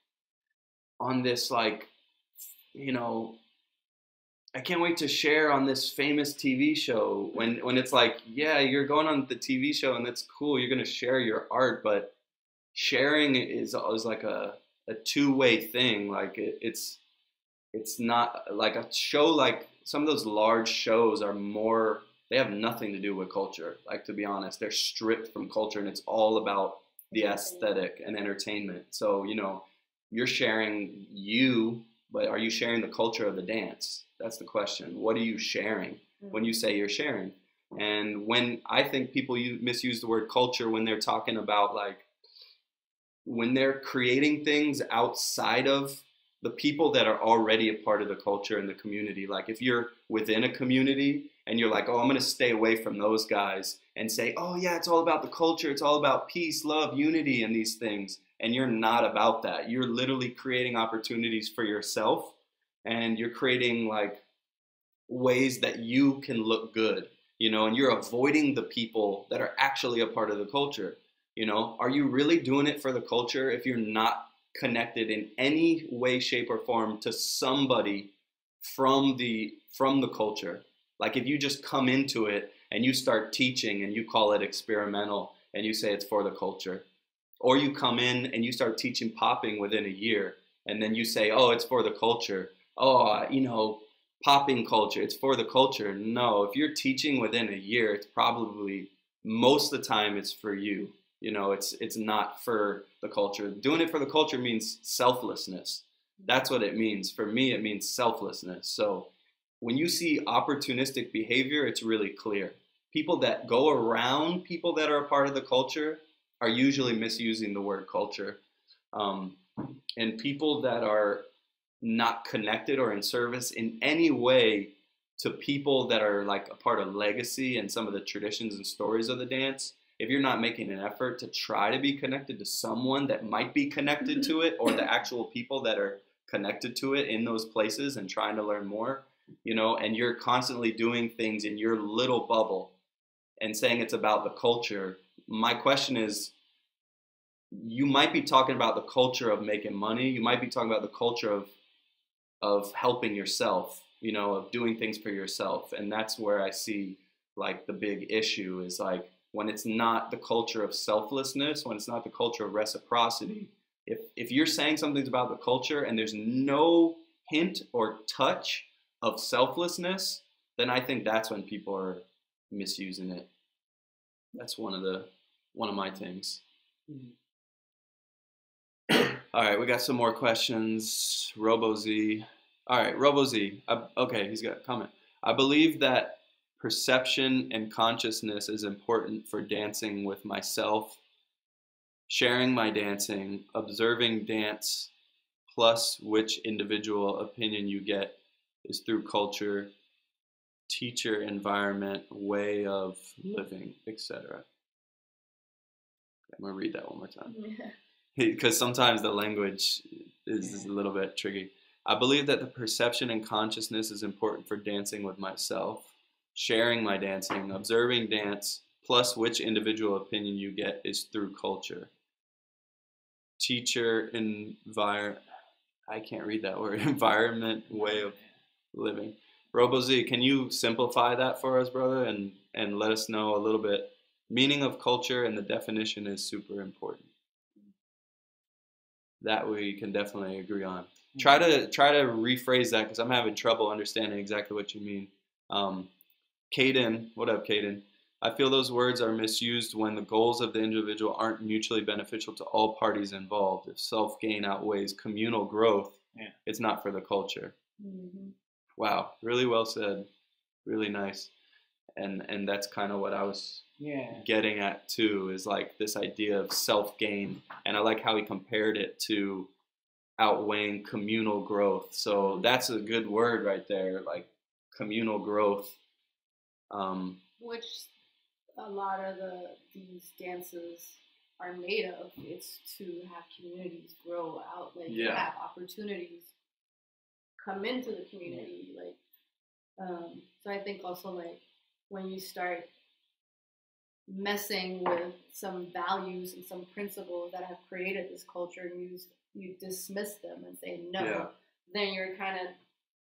on this like, you know, I can't wait to share on this famous TV show when when it's like, yeah, you're going on the TV show and that's cool. You're gonna share your art, but sharing is is like a a two way thing. Like it, it's it's not like a show like some of those large shows are more they have nothing to do with culture. Like to be honest, they're stripped from culture and it's all about the aesthetic and entertainment. So you know, you're sharing you, but are you sharing the culture of the dance? That's the question. What are you sharing hmm. when you say you're sharing? And when I think people use, misuse the word culture when they're talking about like when they're creating things outside of the people that are already a part of the culture and the community. Like if you're within a community and you're like, oh, I'm going to stay away from those guys and say, oh, yeah, it's all about the culture. It's all about peace, love, unity, and these things. And you're not about that. You're literally creating opportunities for yourself and you're creating like ways that you can look good, you know, and you're avoiding the people that are actually a part of the culture. You know, are you really doing it for the culture if you're not connected in any way, shape, or form to somebody from the from the culture? Like if you just come into it and you start teaching and you call it experimental and you say it's for the culture, or you come in and you start teaching popping within a year and then you say, oh, it's for the culture. Oh, you know, popping culture, it's for the culture. No, if you're teaching within a year, it's probably most of the time it's for you. You know, it's it's not for the culture. Doing it for the culture means selflessness. That's what it means. For me, it means selflessness. So when you see opportunistic behavior, it's really clear. People that go around people that are a part of the culture are usually misusing the word culture. Um, and people that are not connected or in service in any way to people that are like a part of legacy and some of the traditions and stories of the dance, if you're not making an effort to try to be connected to someone that might be connected to it or the mm-hmm. actual people that are connected to it in those places and trying to learn more, you know, and you're constantly doing things in your little bubble and saying it's about the culture, my question is you might be talking about the culture of making money, you might be talking about the culture of of helping yourself, you know, of doing things for yourself. And that's where I see like the big issue is like when it's not the culture of selflessness, when it's not the culture of reciprocity. If if you're saying something's about the culture and there's no hint or touch of selflessness, then I think that's when people are misusing it. That's one of the one of my things. Mm-hmm. All right, we got some more questions. RoboZ. All right, RoboZ. Uh, okay, he's got a comment. I believe that perception and consciousness is important for dancing with myself, sharing my dancing, observing dance, plus which individual opinion you get is through culture, teacher, environment, way of living, etc. I'm gonna read that one more time. <laughs> because sometimes the language is a little bit tricky. I believe that the perception and consciousness is important for dancing with myself, sharing my dancing, observing dance, plus which individual opinion you get is through culture. Teacher, envir I can't read that word, <laughs> environment, way of living. RoboZ, can you simplify that for us, brother, and, and let us know a little bit? Meaning of culture and the definition is super important that we can definitely agree on. Mm-hmm. Try to try to rephrase that because I'm having trouble understanding exactly what you mean. Um, Caden, what up, Caden? I feel those words are misused when the goals of the individual aren't mutually beneficial to all parties involved. If self gain outweighs communal growth, yeah. it's not for the culture. Mm-hmm. Wow, really well said. Really nice. And and that's kind of what I was yeah. getting at too is like this idea of self gain. And I like how he compared it to outweighing communal growth. So that's a good word right there, like communal growth. Um, Which a lot of the these dances are made of. It's to have communities grow out, like Yeah. have opportunities come into the community, like. Um, so I think also like when you start messing with some values and some principles that have created this culture, and you you dismiss them and say no, Yeah. then you're kind of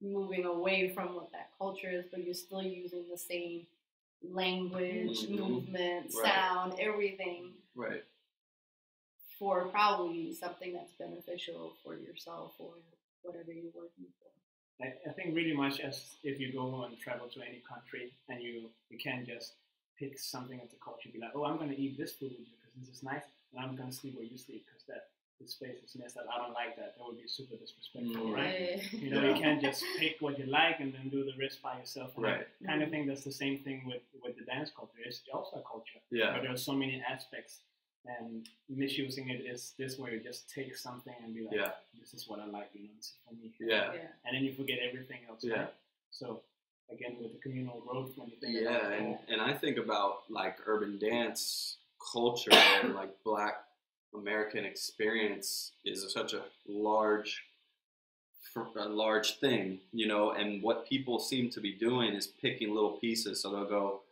moving away from what that culture is, but you're still using the same language, Mhm. movement, Right. sound, everything Right. for probably something that's beneficial for yourself or whatever you're working for. I, I think really much as if you go and travel to any country and you you can't just pick something as the culture, be like, oh, I'm going to eat this food because this is nice, and I'm going to sleep where you sleep because that this space is messed up. I don't like that. That would be super disrespectful, Mm. right? Right? You know, you can't just pick what you like and then do the rest by yourself. And Right. I kind of thing. that's the same thing with, with the dance culture. It's also a culture, Yeah. but there are so many aspects. And misusing it is this where you just take something and be like, Yeah. this is what I like, you know, this is for me. Yeah. yeah. And then you forget everything else. Yeah. Right? So again, with the communal growth, when you think Yeah, about and, that, and I think about like urban dance culture and like black American experience is such a large a large thing, you know, and what people seem to be doing is picking little pieces. So they'll go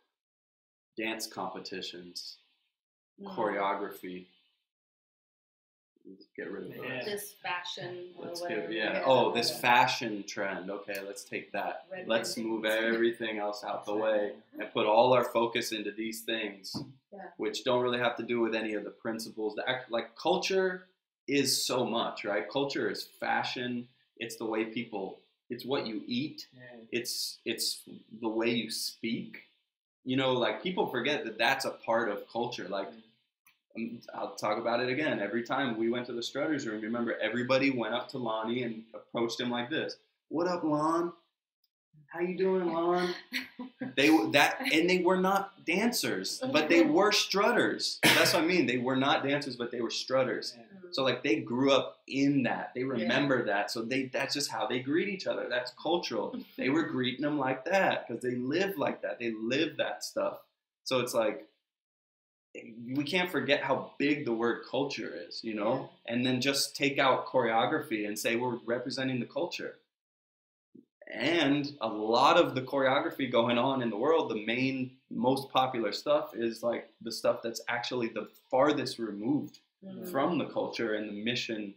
dance competitions, Mm. choreography. Let's get rid of those. Yeah. This fashion Let's whatever. give, yeah. yeah. Oh, this fashion trend. Okay, let's take that. Red Let's ribbons. move everything else out the way and put all our focus into these things, Yeah. which don't really have to do with any of the principles. The act, like culture is so much, right? Culture is fashion. It's the way people. It's what you eat. yeah. It's it's the way you speak. You know, like people forget that that's a part of culture. Like um, I'll talk about it again. Every time we went to the Strutters room, remember everybody went up to Lonnie and approached him like this. What up, Lon? How you doing, Lon? They were that, and they were not dancers, but they were strutters. That's what I mean. They were not dancers, but they were strutters. So like they grew up in that. They remember that. So they that's just how they greet each other. That's cultural. They were greeting them like that because they live like that. They live that stuff. So it's like we can't forget how big the word culture is, you know? And then just take out choreography and say we're representing the culture. And a lot of the choreography going on in the world, the main most popular stuff is like the stuff that's actually the farthest removed Mm. from the culture and the mission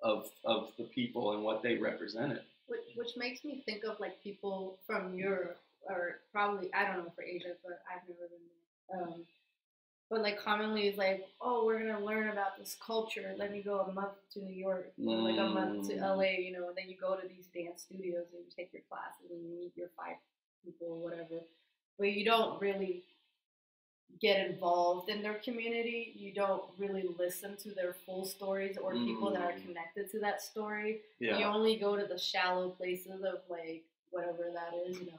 of of the people and what they represented. Which, which makes me think of like people from Europe or probably I don't know for Asia, but I've never been there. Um, but like commonly it's like, oh, we're gonna learn about this culture. Let me go a month to New York, or like a month to Mm. LA, you know. And then you go to these dance studios and you take your classes and you meet your five people or whatever. But you don't really get involved in their community. You don't really listen to their full stories or people that are Mm. connected to that story you only go to the shallow places of like whatever that is, you know,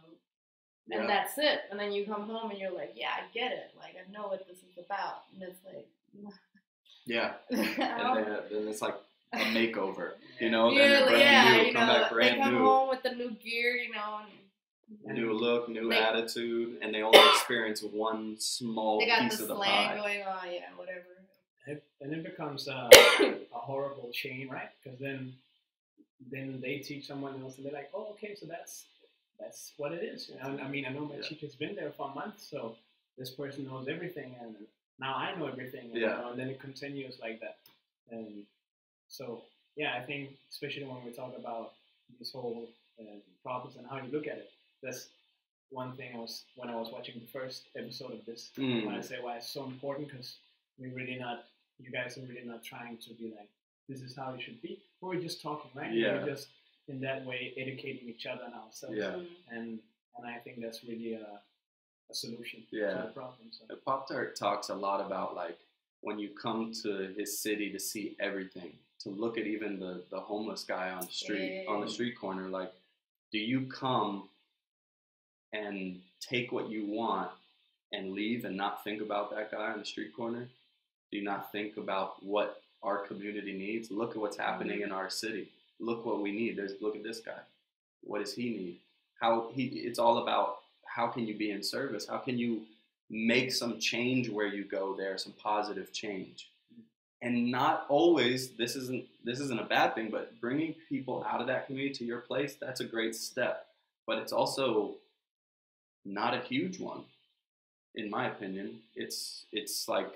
and yeah, that's it. And then you come home and you're like, yeah, I get it. Like I know what this is about. And it's like, <laughs> yeah. <laughs> And then, uh, then it's like a <laughs> makeover, you know. Then yeah, they're brand yeah, new, you come know, back they come new, home with the new gear, you know, and new look, new They- attitude, and they only <coughs> experience one small they got piece the of the slang pie. going on, yeah, whatever. It, and it becomes a, uh, <coughs> a horrible chain, right? Because then, then they teach someone else, and they're like, "Oh, okay, so that's that's what it is." And I mean, I know my Yeah. chica's been there for a month, so this person knows everything, and now I know everything, and, Yeah. you know, and then it continues like that. And so, yeah, I think especially when we talk about these whole uh, problems and how you look at it, that's one thing I was when I was watching the first episode of this Mm. when I say why it's so important because we're really not, you guys are really not trying to be like, this is how it should be. We're just talking, right? Yeah. We're just in that way educating each other and ourselves. Yeah. And and I think that's really a, a solution Yeah. to the problem. So. Pop Tart talks a lot about like when you come to his city to see everything, to look at even the the homeless guy on the street on the street corner. Like, do you come and take what you want and leave and not think about that guy on the street corner? Do you not think about what our community needs? Look at what's happening mm-hmm. in our city. Look what we need. There's look at this guy. What does he need? How he? It's all about how can you be in service? How can you make some change where you go there, some positive change. And not always this isn't this isn't a bad thing, but bringing people out of that community to your place, that's a great step. But it's also not a huge one in my opinion. It's it's like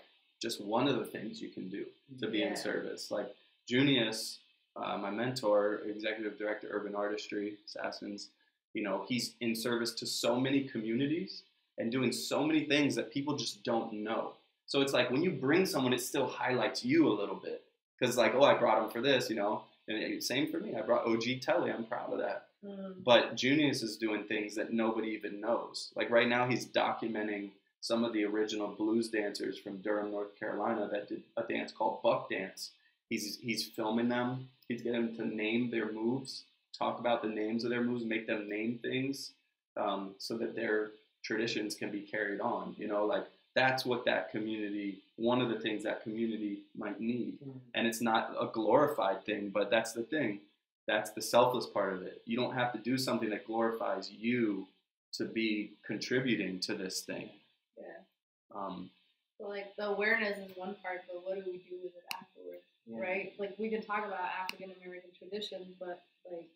just one of the things you can do to be Yeah. in service. Like Junious, uh, my mentor, executive director, urban artistry, Assassins. You know, he's in service to so many communities and doing so many things that people just don't know. So it's like when you bring someone, it still highlights you a little bit because like, oh, I brought him for this, you know. And it- same for me. I brought OG Telly. I'm proud of that. Mm. But Junious is doing things that nobody even knows. Like right now, he's documenting some of the original blues dancers from Durham, North Carolina, that did a dance called Buck Dance. He's he's filming them. He's getting them to name their moves, talk about the names of their moves, make them name things, um, so that their traditions can be carried on. You know, like that's what that community. One of the things that community might need Mm. and it's not a glorified thing but that's the thing that's the selfless part of it you don't have to do something that glorifies you to be contributing to this thing Yeah. um, So like the awareness is one part, but what do we do with it afterwards, right? Like we can talk about African American traditions, but like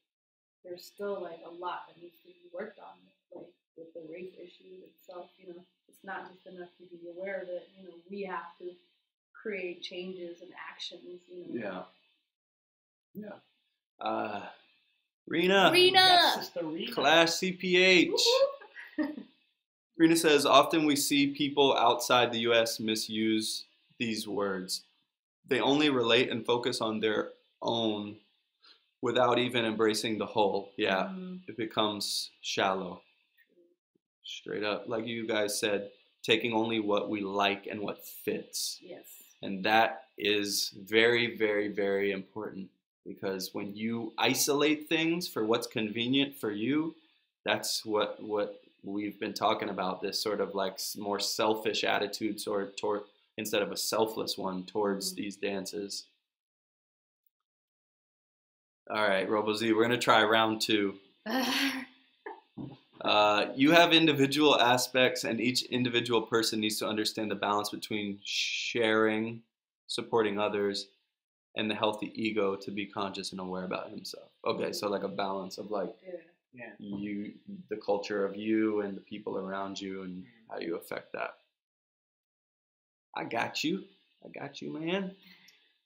there's still like a lot that needs to be worked on, like with the race issue itself. You know, it's not just enough to be aware of it. You know, we have to create changes and actions. You know. yeah yeah uh, Rena, Rena! Yes, Rena. Clash CPH. <laughs> Rena says, often we see people outside the US misuse these words. They only relate and focus on their own without even embracing the whole. Yeah, Mhm. it becomes shallow. Straight up. Like you guys said, taking only what we like and what fits. Yes. And that is very, very, very important because when you isolate things for what's convenient for you, that's what what we've been talking about. This sort of like more selfish attitude toward, toward instead of a selfless one towards Mhm. these dances. All right, RoboZ, we're gonna try round two. <laughs> Uh, you have individual aspects, and each individual person needs to understand the balance between sharing, supporting others, and the healthy ego to be conscious and aware about himself. Okay, so like a balance of like yeah. Yeah. you, the culture of you, and the people around you, and how you affect that. I got you. I got you, man.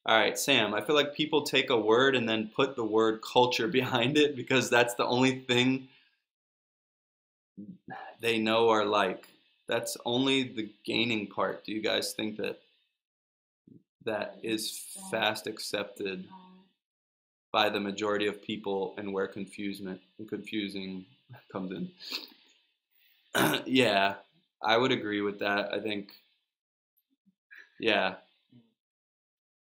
All right, Sam. I feel like people take a word and then put the word culture <laughs> behind it because that's the only thing they know or like. That's only the gaining part. Do you guys think that that is fast accepted by the majority of people and where confusement and confusing <laughs> comes in? <clears throat> yeah, I would agree with that. I think yeah.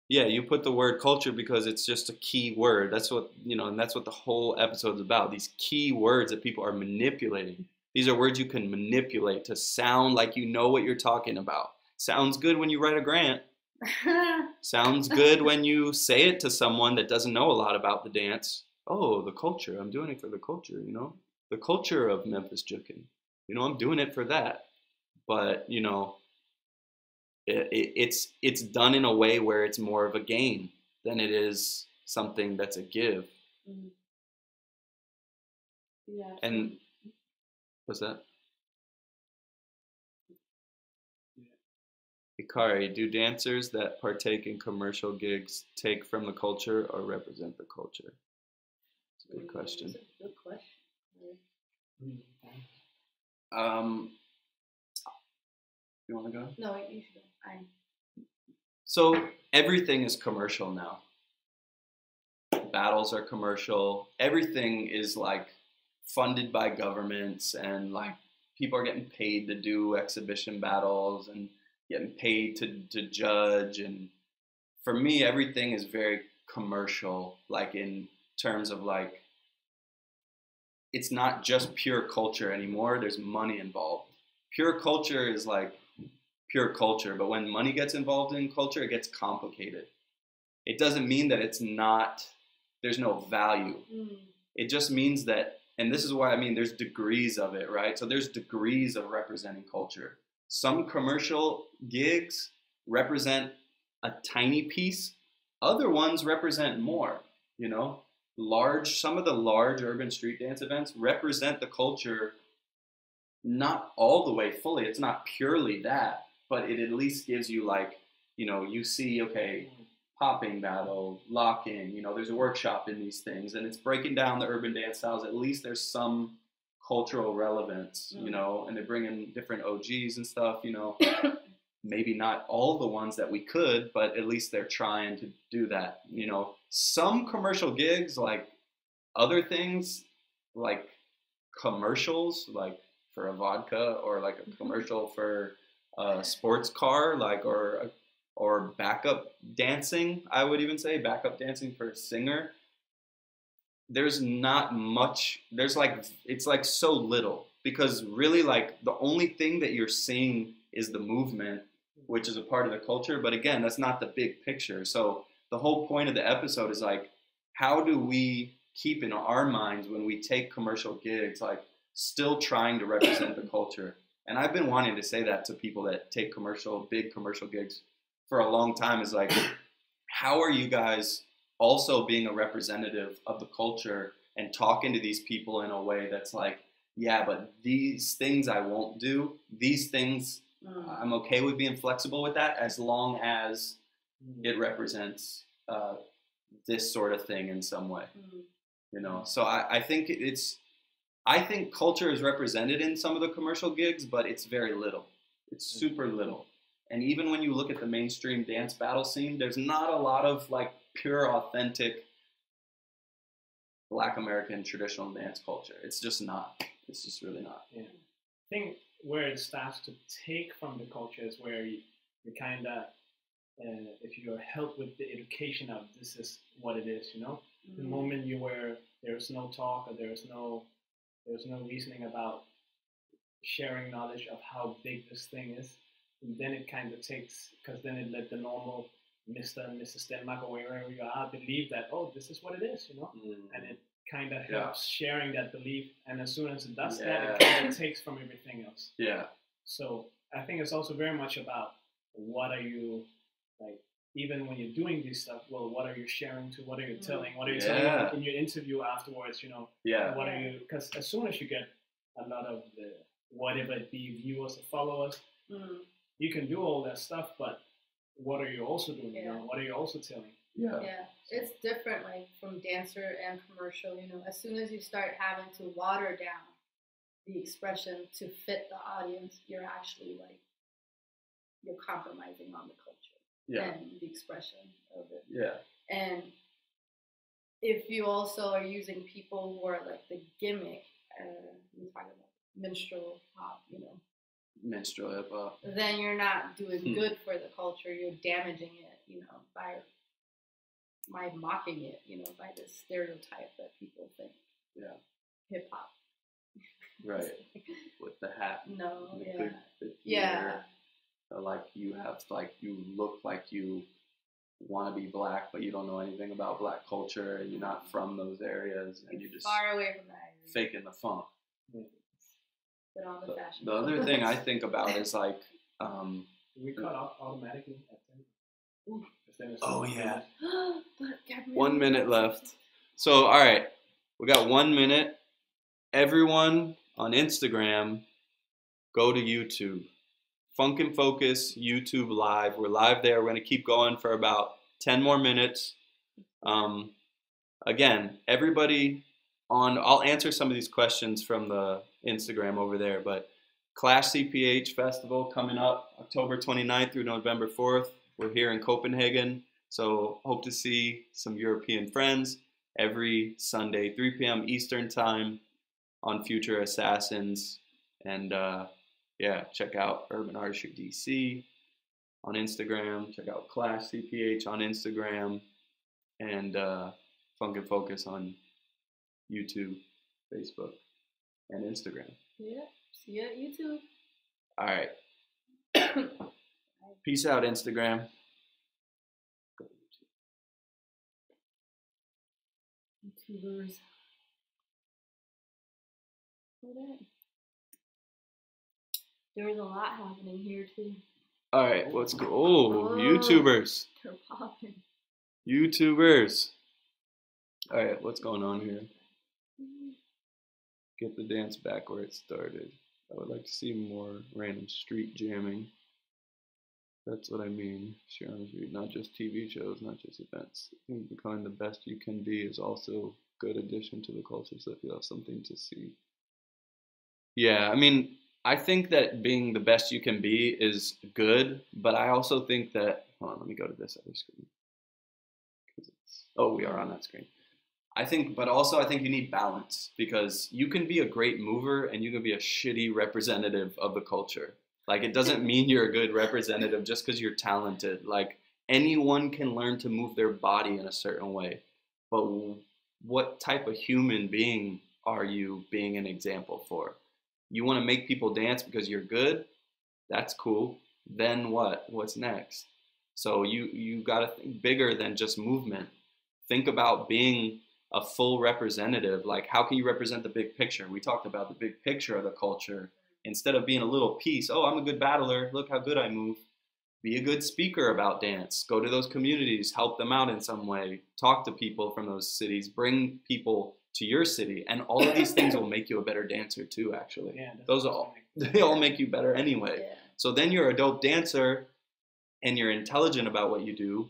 Yeah, you put the word culture because it's just a key word. That's what, you know, and that's what the whole episode's about. These key words that people are manipulating. These are words you can manipulate to sound like you know what you're talking about. Sounds good when you write a grant. <laughs> Sounds good when you say it to someone that doesn't know a lot about the dance. Oh, the culture. I'm doing it for the culture, you know? The culture of Memphis Jukin. You know, I'm doing it for that. But, you know, it, it, it's it's done in a way where it's more of a gain than it is something that's a give. Mm. yeah. And what's that? Ikari, do dancers that partake in commercial gigs take from the culture or represent the culture? It's a good question. A Good question. Um, you want to go? No, you should. go. So everything is commercial now. Battles are commercial. Everything is like funded by governments and like people are getting paid to do exhibition battles and getting paid to, to judge and for me everything is very commercial like in terms of like it's not just pure culture anymore there's money involved pure culture is like pure culture but when money gets involved in culture it gets complicated it doesn't mean that it's not there's no value Mm. it just means that and this is why i mean there's degrees of it right so there's degrees of representing culture some commercial gigs represent a tiny piece, other ones represent more, you know. Large, some of the large urban street dance events represent the culture not all the way fully. It's not purely that, but it at least gives you like, you know, you see, okay, popping battle, lock in, you know, there's a workshop in these things and it's breaking down the urban dance styles. At least there's some cultural relevance, you Mm. know, and they bring in different OGs and stuff, you know. <coughs> Maybe not all the ones that we could, but at least they're trying to do that. You know, some commercial gigs, like other things, like commercials, like for a vodka or like a commercial for sports car, like or or backup dancing. I would even say backup dancing for a singer. There's not much. There's like it's like so little because really like the only thing that you're seeing is the movement, which is a part of the culture. But again, that's not the big picture. So the whole point of the episode is like, how do we keep in our minds when we take commercial gigs, like still trying to represent the culture? And I've been wanting to say that to people that take commercial, big commercial gigs for a long time is like, how are you guys also being a representative of the culture and talking to these people in a way that's like, yeah, but these things I won't do, these things Mm. I'm okay with being flexible with that as long as Mm. it represents uh, this sort of thing in some way, Mm. you know. So I, I think it's, I think culture is represented in some of the commercial gigs, but it's very little. It's super little. And even when you look at the mainstream dance battle scene, there's not a lot of like pure, authentic Black American traditional dance culture. It's just not. It's just really not. Yeah. I think where it starts to take from the culture is where you, you kind of, uh, if you're helped with the education of this is what it is, you know, the Mm. moment you where there's no talk or there's no there's no reasoning about sharing knowledge of how big this thing is, and then it kind of takes because then it let the normal Mr. and Mrs. Denmark or wherever you are believe that oh this is what it is, you know, mm. and it kind of Yeah. helps sharing that belief. And as soon as it does that, it kind of takes from everything else. yeah. So I think it's also very much about what are you like. Even when you're doing this stuff, well, what are you sharing to? What are you Mm. telling? What are you Yeah. telling in your interview afterwards? You know, Yeah. what are you? Because as soon as you get a lot of the whatever it be viewers or followers, Mm. you can do all that stuff, but what are you also doing? You know, what are you also telling? Yeah. Yeah, it's different, like from dancer and commercial. You know, as soon as you start having to water down the expression to fit the audience, you're actually like you're compromising on the culture Yeah. and the expression of it. Yeah. And if you also are using people who are like the gimmick, uh, I'm talking about minstrel pop, you know, Minstrel hip hop. then you're not doing Hmm. good for the culture. You're damaging it, you know, by by mocking it, you know, by this stereotype that people think Yeah. hip hop. Right. <laughs> With the hat. No, the yeah, big- big Yeah. Ear. Like you have, like you look like you want to be black, but you don't know anything about black culture, and you're not from those areas, and you're you're just far away from that. area. faking the funk. Put on the The, fashion. the other <laughs> thing I think about is like, um, we cut off automatically at 10? Ooh. 'Cause then it's Oh, yeah. <gasps> one minute left. So, all right, we got one minute. Everyone on Instagram, go to YouTube. Funk and Focus YouTube Live. We're live there. We're going to keep going for about 10 more minutes. Um, again, everybody on, I'll answer some of these questions from the Instagram over there, but Clash CPH Festival coming up October 29th through November 4th. We're here in Copenhagen. So hope to see some European friends every Sunday, 3 p.m. Eastern time on Future Assassins. And uh, yeah, check out Urban Artistry DC on Instagram. Check out Clash CPH on Instagram. And uh, Funk and Focus on YouTube, Facebook, and Instagram. Yeah, see you at YouTube. All right. <coughs> Peace out, Instagram. YouTubers. Hold on. There was a lot happening here too. All right, let's go. Oh. YouTubers. They're popping. YouTubers. All right, what's going on here? Get the dance back where it started. I would like to see more random street jamming. That's what I mean. Share on the street, not just TV shows, not just events. I think becoming the best you can be is also a good addition to the culture, so if you have something to see. Yeah, I mean, I think that being the best you can be is good, but I also think that. Hold on, let me go to this other screen. Oh, we are on that screen. I think, but also I think you need balance because you can be a great mover and you can be a shitty representative of the culture. Like it doesn't mean you're a good representative just because you're talented. Like anyone can learn to move their body in a certain way, but what type of human being are you being an example for? You want to make people dance because you're good? That's cool. Then what? What's next? So you you got to think bigger than just movement. Think about being a full representative. Like how can you represent the big picture? We talked about the big picture of the culture instead of being a little piece. Oh, I'm a good battler. Look how good I move. Be a good speaker about dance. Go to those communities, help them out in some way. Talk to people from those cities. Bring people to your city, and all of these things will make you a better dancer too. Actually, Yeah, those what's all <laughs> they all make you better anyway. Yeah. So then you're a dope dancer and you're intelligent about what you do.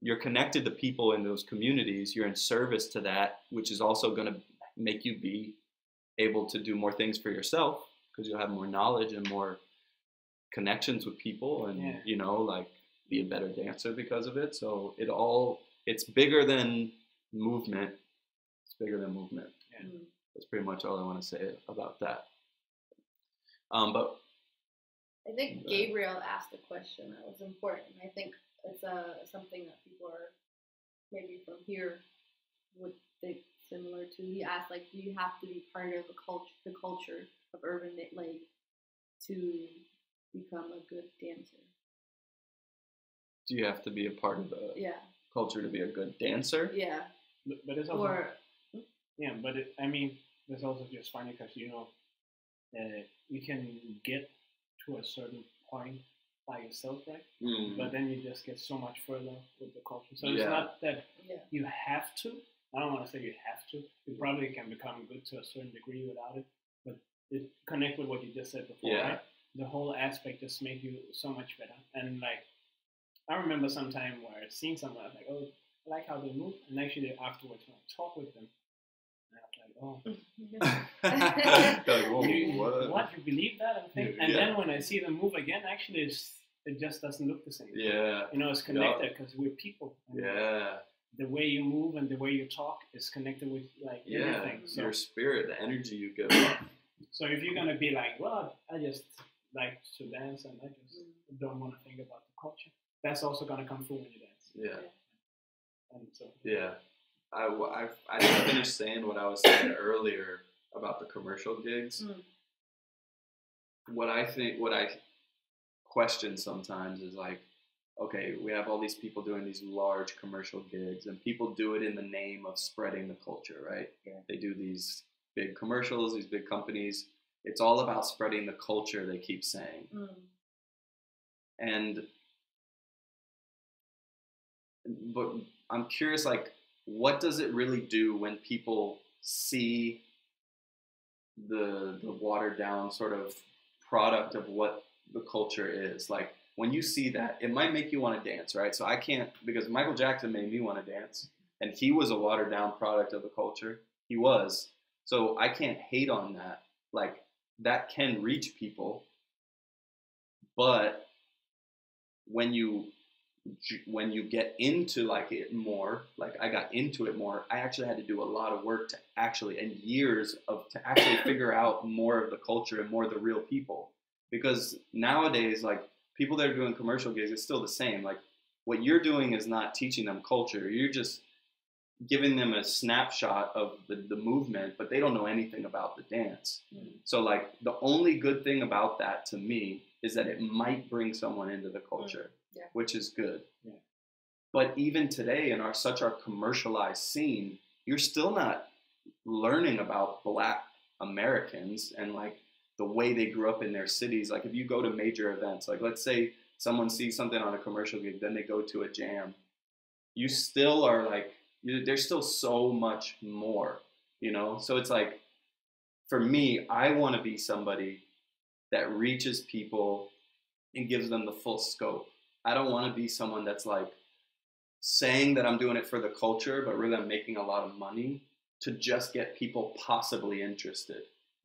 You're connected to people in those communities. You're in service to that, which is also going to make you be able to do more things for yourself because you'll have more knowledge and more connections with people and Yeah. you know like be a better dancer because of it. So it all it's bigger than movement. It's bigger than movement. Mm. That's pretty much all I want to say about that. Um, but I think But- Gabriel asked a question that was important. I think it's uh, something that people are maybe from here would think similar to. He asked like, do you have to be part of the culture, the culture of Urban Lake Lake to become a good dancer? do you have to be a part of the Yeah, culture to be a good dancer? yeah. But, but it's also Or yeah, but it, I mean, it's also just funny because you know, uh, you can get to a certain point by yourself, right? Mm. But then you just get so much further with the culture. So it's not that yeah, you have to. I don't want to say you have to. You probably can become good to a certain degree without it. But it connect with what you just said before, Yeah. right? The whole aspect just make you so much better. And like, I remember some time where seeing someone, I was like, oh, I like how they move. And actually afterwards, when I talk with them, <laughs> and like, oh, Like, you, what? what? You believe that? And, think, and Yeah. then when I see them move again, actually, it's, it just doesn't look the same. Yeah, You know, it's connected because we're people. Yeah, The way you move and the way you talk is connected with like yeah. everything. So, Your spirit, the energy you give. <coughs> so if you're gonna be like, well, I just like to dance and I just don't want to think about the culture, that's also gonna come through when you dance. Yeah, And so, yeah. I, I, I didn't finish saying what I was saying earlier about the commercial gigs. Mm. What I think, what I question sometimes is like, okay, we have all these people doing these large commercial gigs, and people do it in the name of spreading the culture, right? Yeah. They do these big commercials, these big companies. It's all about spreading the culture, they keep saying. Mm. And but I'm curious, like, what does it really do when people see the the watered down sort of product of what the culture is? Like, when you see that, it might make you want to dance, right? So I can't because Michael Jackson made me want to dance, and he was a watered down product of the culture. He was. So I can't hate on that. Like that can reach people, but when you when you get into like it more like i got into it more i actually had to do a lot of work to actually and years of to actually <coughs> figure out more of the culture and more of the real people. Because nowadays like people that are doing commercial gigs it's still the same like what you're doing is not teaching them culture you're just giving them a snapshot of the, the movement but they don't know anything about the dance. Mm. so like the only good thing about that to me is that it might bring someone into the culture, yeah. which is good. Yeah. But even today in our such our commercialized scene, you're still not learning about black Americans and like the way they grew up in their cities. Like if you go to major events, like let's say someone sees something on a commercial gig, then they go to a jam, you still are like, you, there's still so much more, you know? So it's like, for me, I want to be somebody that reaches people and gives them the full scope. I don't want to be someone that's like saying that I'm doing it for the culture, but really I'm making a lot of money to just get people possibly interested.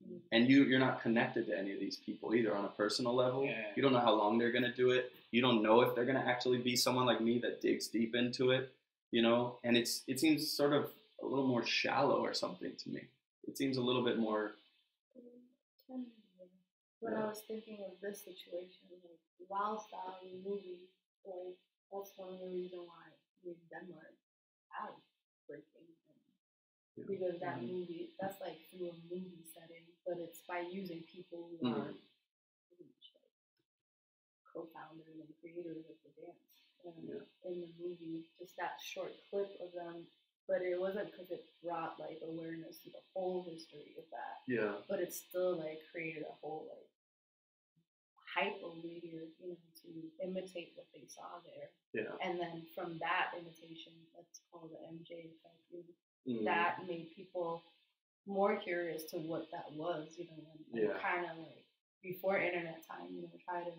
Mm. And you, you're not connected to any of these people either on a personal level. Yeah. You don't know how long they're going to do it. You don't know if they're going to actually be someone like me that digs deep into it, you know? And it's it seems sort of a little more shallow or something to me. It seems a little bit more When. I was thinking of this situation, like Wild Style, the movie, like that's one of the reasons why we in Denmark have breaking Yeah. because that Mhm. movie that's like through a movie setting, but it's by using people who Mhm. are like co-founders and creators of the dance. And Yeah. in the movie, just that short clip of them, but it wasn't because it brought like awareness to the whole history of that yeah. but it still like created a whole like hype over here, you know, to imitate what they saw there. Yeah. And then from that imitation, that's called the MJ effect. You know, Mm. That made people more curious to what that was, you know, and, and Yeah. kind of like before internet time, you know, try to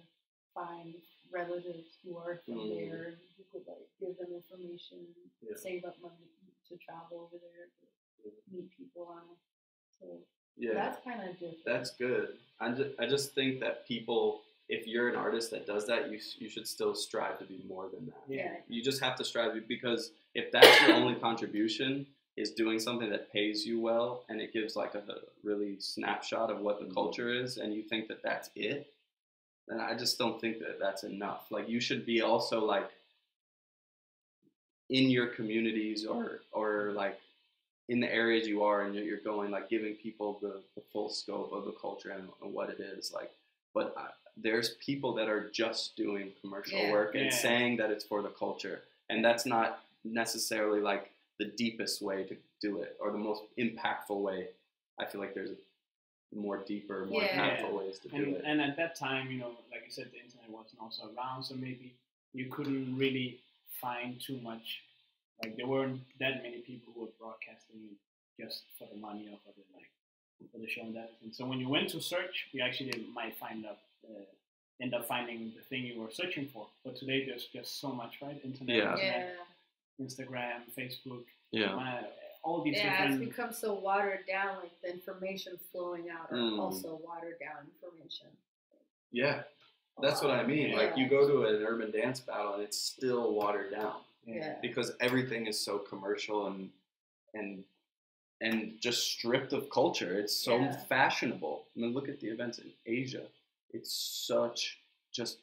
find relatives who are from Mm. there who could like give them information, Yeah. save up money to travel over there to meet people on. So Yeah. that's kind of different. That's good. I just, I just think that people, if you're an artist that does that, you, you should still strive to be more than that. Yeah. You just have to strive because if that's your only contribution is doing something that pays you well and it gives like a, really snapshot of what the Mhm. culture is and you think that that's it, then I just don't think that that's enough. Like you should be also like in your communities or or like in the areas you are and you're you're going like giving people the, the full scope of the culture and, and what it is like but I, there's people that are just doing commercial Yeah. work and Yeah. saying that it's for the culture and that's not necessarily like the deepest way to do it or the most impactful way i feel like there's more deeper more Yeah. impactful ways to do it and at that time, you know, like you said, the internet wasn't also around, so maybe you couldn't really find too much. Like there weren't that many people who were broadcasting it just for the money or for the like for the show and that. And so when you went to search, you actually might find up uh, end up finding the thing you were searching for. But today there's just so much, right? Internet, Yeah. internet, Yeah, Instagram, Facebook, yeah uh, all these yeah, it's become so watered down. Like the information flowing out are Mm. also watered down information. yeah that's what i mean like you go to an urban dance battle and it's still watered down Yeah. because everything is so commercial and and and just stripped of culture. It's so Yeah. fashionable. I mean, look at the events in Asia. It's such just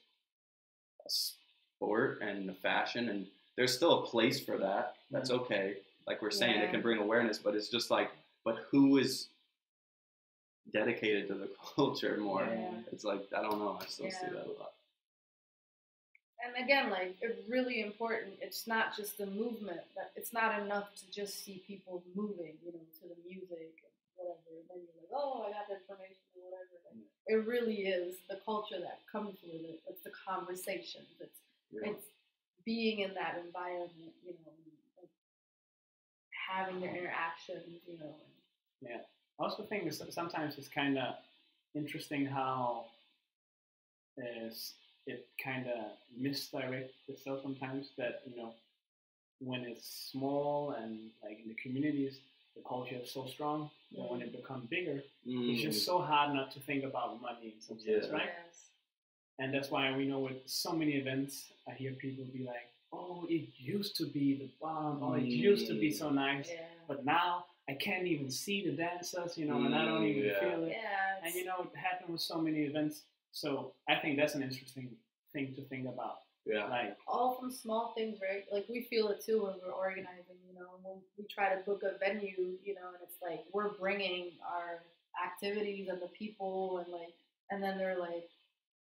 a sport and a fashion, and there's still a place for that. That's Mhm. okay. Like we're saying, it can bring awareness, but it's just like, but who is dedicated to the <laughs> culture more? Yeah. It's like I don't know. I still see that a lot. And again, like it's really important. It's not just the movement. That it's not enough to just see people moving, you know, to the music and whatever. And then you're like, oh, I got the information or whatever. Like, it really is the culture that comes with it. It's the conversations. It's Yeah. it's being in that environment, you know, having their interactions, you know. And, I also think that sometimes it's kind of interesting how is it kind of misdirects itself sometimes that you know when it's small and like in the communities the culture is so strong but when it becomes bigger it's Mm. just so hard not to think about money in some sense Yeah. right Yes. and that's why we know with so many events i hear people be like oh it used to be the bomb oh it used to be so nice Yeah. but now I can't even see the dancers, you know, and I don't Mm, even yeah. feel it. Yeah. And you know, it happened with so many events. So I think that's an interesting thing to think about. yeah. Like, all from small things, right? Like we feel it too when we're organizing, you know, when we try to book a venue, you know, and it's like we're bringing our activities and the people and like, and then they're like,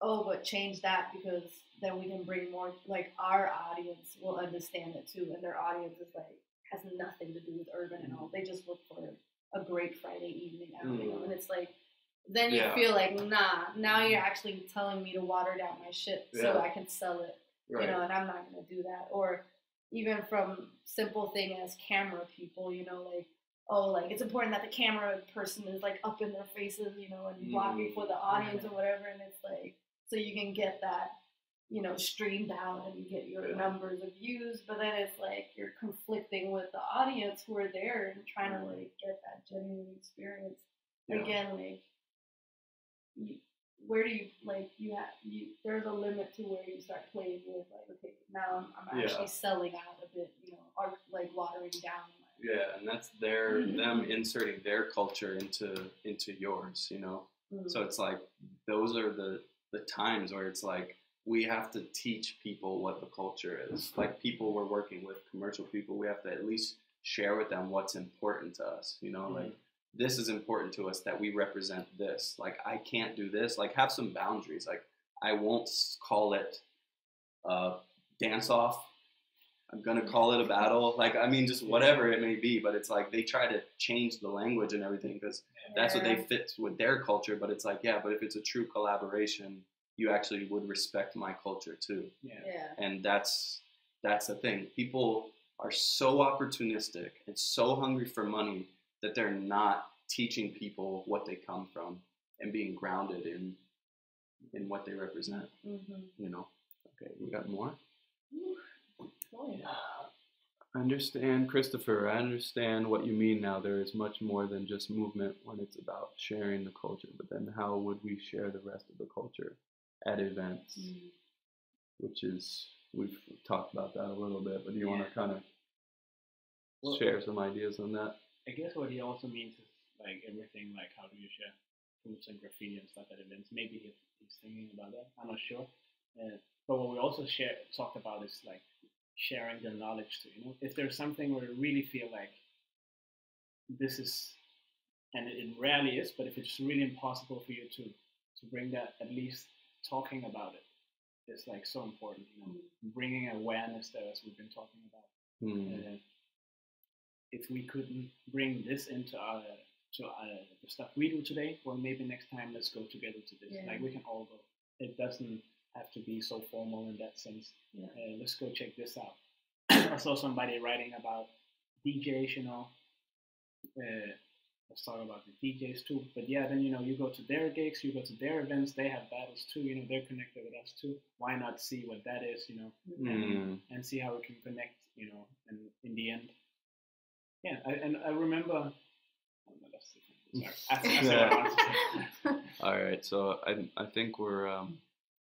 oh, but change that because then we can bring more, like our audience will understand it too, and their audience is like has nothing to do with urban and all. They just look for a great Friday evening out, you know, Mm. and it's like then you Yeah. feel like nah. Now you're actually telling me to water down my shit so I can sell it. Right. you know, and I'm not gonna do that. Or even from simple thing as camera people, you know, like oh, like it's important that the camera person is like up in their faces, you know, and blocking Mm. for the audience or whatever, and it's like so you can get that, you know, streamed out and you get your Yeah. numbers of views, but then it's like you're conflicting with the audience who are there and trying to like get that genuine experience. Yeah. Again, like you, where do you like you have you there's a limit to where you start playing with like okay now I'm, I'm Yeah. actually selling out a bit you know or like watering down Yeah, and that's their Mhm. them inserting their culture into into yours, you know. Mm. So it's like those are the the times where it's like we have to teach people what the culture is. Like people we're working with, commercial people, we have to at least share with them what's important to us. You know, like this is important to us that we represent this. Like I can't do this. Like have some boundaries. Like I won't call it uh, dance off. I'm gonna call it a battle. Like I mean, just whatever it may be. But it's like they try to change the language and everything because that's what they fit with their culture. But it's like yeah, but if it's a true collaboration, you actually would respect my culture too. Yeah. yeah. And that's that's the thing. People are so opportunistic and so hungry for money that they're not teaching people what they come from and being grounded in in what they represent mm-hmm. you know? Okay we got more? Oh, yeah. I understand christopher i understand what you mean now. There is much more than just movement when it's about sharing the culture but then how would we share the rest of the culture at events Mm. which is we've talked about that a little bit but do you want to kind of Well- share some ideas on that I guess what he also means is like everything, like how do you share foods and graffiti and stuff at events. Maybe he, he's thinking about that. I'm not sure. Uh, but what we also share talked about is like sharing the knowledge too. You know, if there's something where you really feel like this is, and it, it rarely is, but if it's really impossible for you to to bring that, at least talking about it is like so important. You know, bringing awareness there, as we've been talking about. Hmm. Uh, if we couldn't bring this into our to our, the stuff we do today, well, maybe next time let's go together to this. Yeah. Like we can all go. It doesn't have to be so formal in that sense. Yeah. Uh, let's go check this out. <clears throat> I saw somebody writing about DJs, you know. Uh, let's talk about the DJs too. But yeah, then you know you go to their gigs, you go to their events. They have battles too. You know they're connected with us too. Why not see what that is? You know Hmm. and see how we can connect, you know, and in the end. Yeah, I, and I remember. Oh, no, that's different. Sorry. <laughs> <laughs> I, I said what I wanted to say. all right so i i think we're um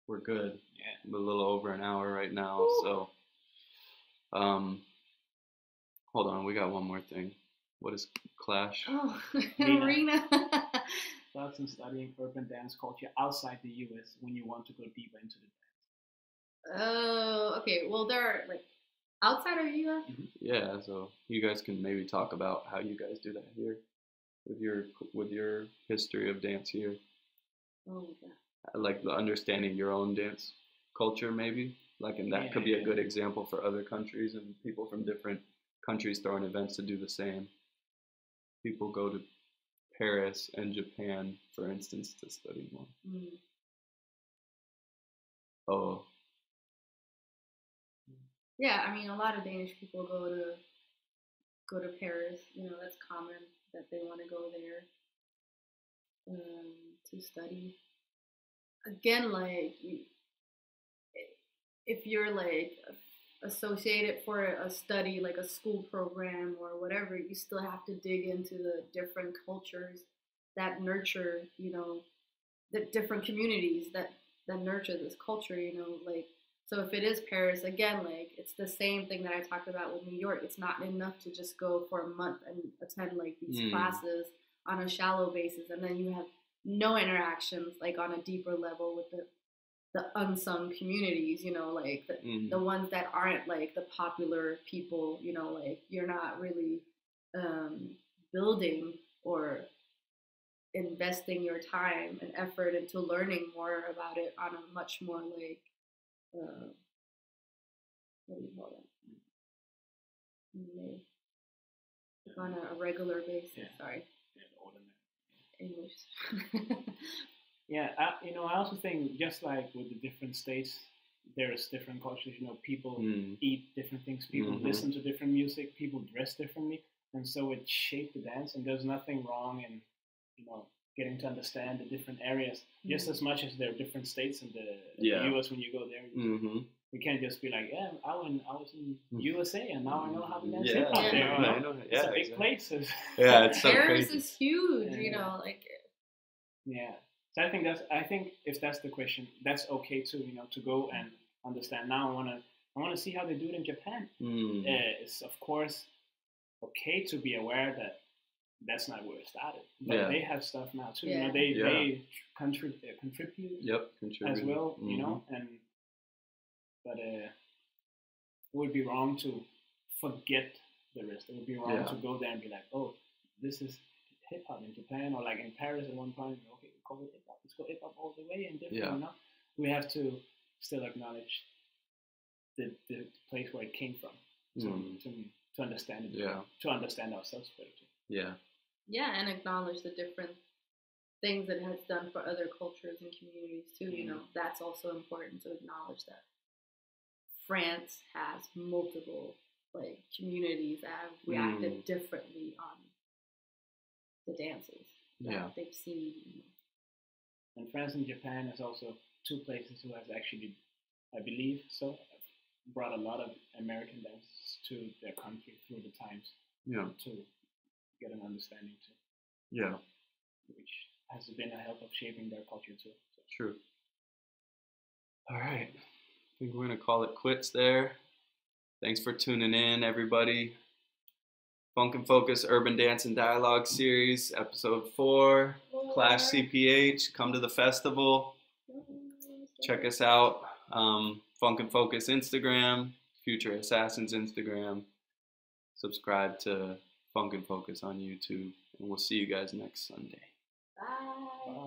we're good Yeah. We're a little over an hour right now Woo. so um hold on we got one more thing what is clash oh Nina. <laughs> arena Thoughts <laughs> on studying urban dance culture outside the U.S. when you want to go deeper into the dance. oh okay well there are like outside of us mm-hmm. Yeah, so you guys can maybe talk about how you guys do that here with your with your history of dance here, oh my god uh, like the understanding your own dance culture maybe. Like and that could be a Yeah. good example for other countries and people from different countries throwing events to do the same. People go to Paris and Japan, for instance, to study more. Mm. Oh, Yeah, I mean, a lot of Danish people go to go to Paris. You know, that's common that they want to go there um, to study. Again, like if you're like associated for a study, like a school program or whatever, you still have to dig into the different cultures that nurture, you know, the different communities that that nurture this culture. You know, like so if it is Paris, again, like it's the same thing that I talked about with New York. It's not enough to just go for a month and attend like these Mm. classes on a shallow basis, and then you have no interactions like on a deeper level with the the unsung communities. You know, like the, mm, the ones that aren't like the popular people. You know, like you're not really um, building or investing your time and effort into learning more about it on a much more like uh, what do you call that? On a, a regular basis. Yeah. Sorry. Yeah. English. <laughs> Yeah, I, you know, I also think just like with the different states, there's different cultures. You know, people Mm. eat different things, people Mhm. listen to different music, people dress differently, and so it shaped the dance. And there's nothing wrong in, you know, getting to understand the different areas just Mhm. as much as there are different states in the, Yeah. the U.S. When you go there, Mm-hmm. we can't just be like, yeah, I was, I was in Mm. USA and now I know how to dance Yeah, hip hop Yeah. there. no, You know? It's Yeah, a big exactly. place. Yeah, it's so Paris crazy. is huge, you know, like Yeah. So I think that's I think if that's the question, that's okay too. You know, to go and understand. Now I wanna I wanna see how they do it in Japan. Mm. Uh, it's of course okay to be aware that that's not where it started, but Yeah. they have stuff now too. You Yeah. know, they Yeah. they contrib- uh, contribute Yep, as contributing. well. You Mhm. know, and but uh, it would be wrong to forget the rest. It would be wrong Yeah. to go there and be like, oh, this is hip hop in Japan or like in Paris at one point. Okay, we call it hip hop. Let's go hip hop all the way and different. Yeah. You know, we have to still acknowledge the the place where it came from to Mm. to, to understand it. Yeah. To understand ourselves better. Too. Yeah. yeah, and acknowledge the different things it has done for other cultures and communities too. You Mhm. know, that's also important to acknowledge that France has multiple like communities that have reacted Mm. differently on the dances that Yeah. they've seen. And France and Japan is also two places who has actually, I believe, so brought a lot of American dances to their country through the times Yeah. to get an understanding too, Yeah. which has been a help of shaping their culture too. So, True. All right. I think we're going to call it quits there. Thanks for tuning in, everybody. Funk and Focus Urban Dance and Dialogue Series, Episode 4. Clash CPH. Come to the festival. Check us out. Um, Funk and Focus Instagram, Future Assassins Instagram. Subscribe to Funk and Focus on YouTube. And we'll see you guys next Sunday. Bye.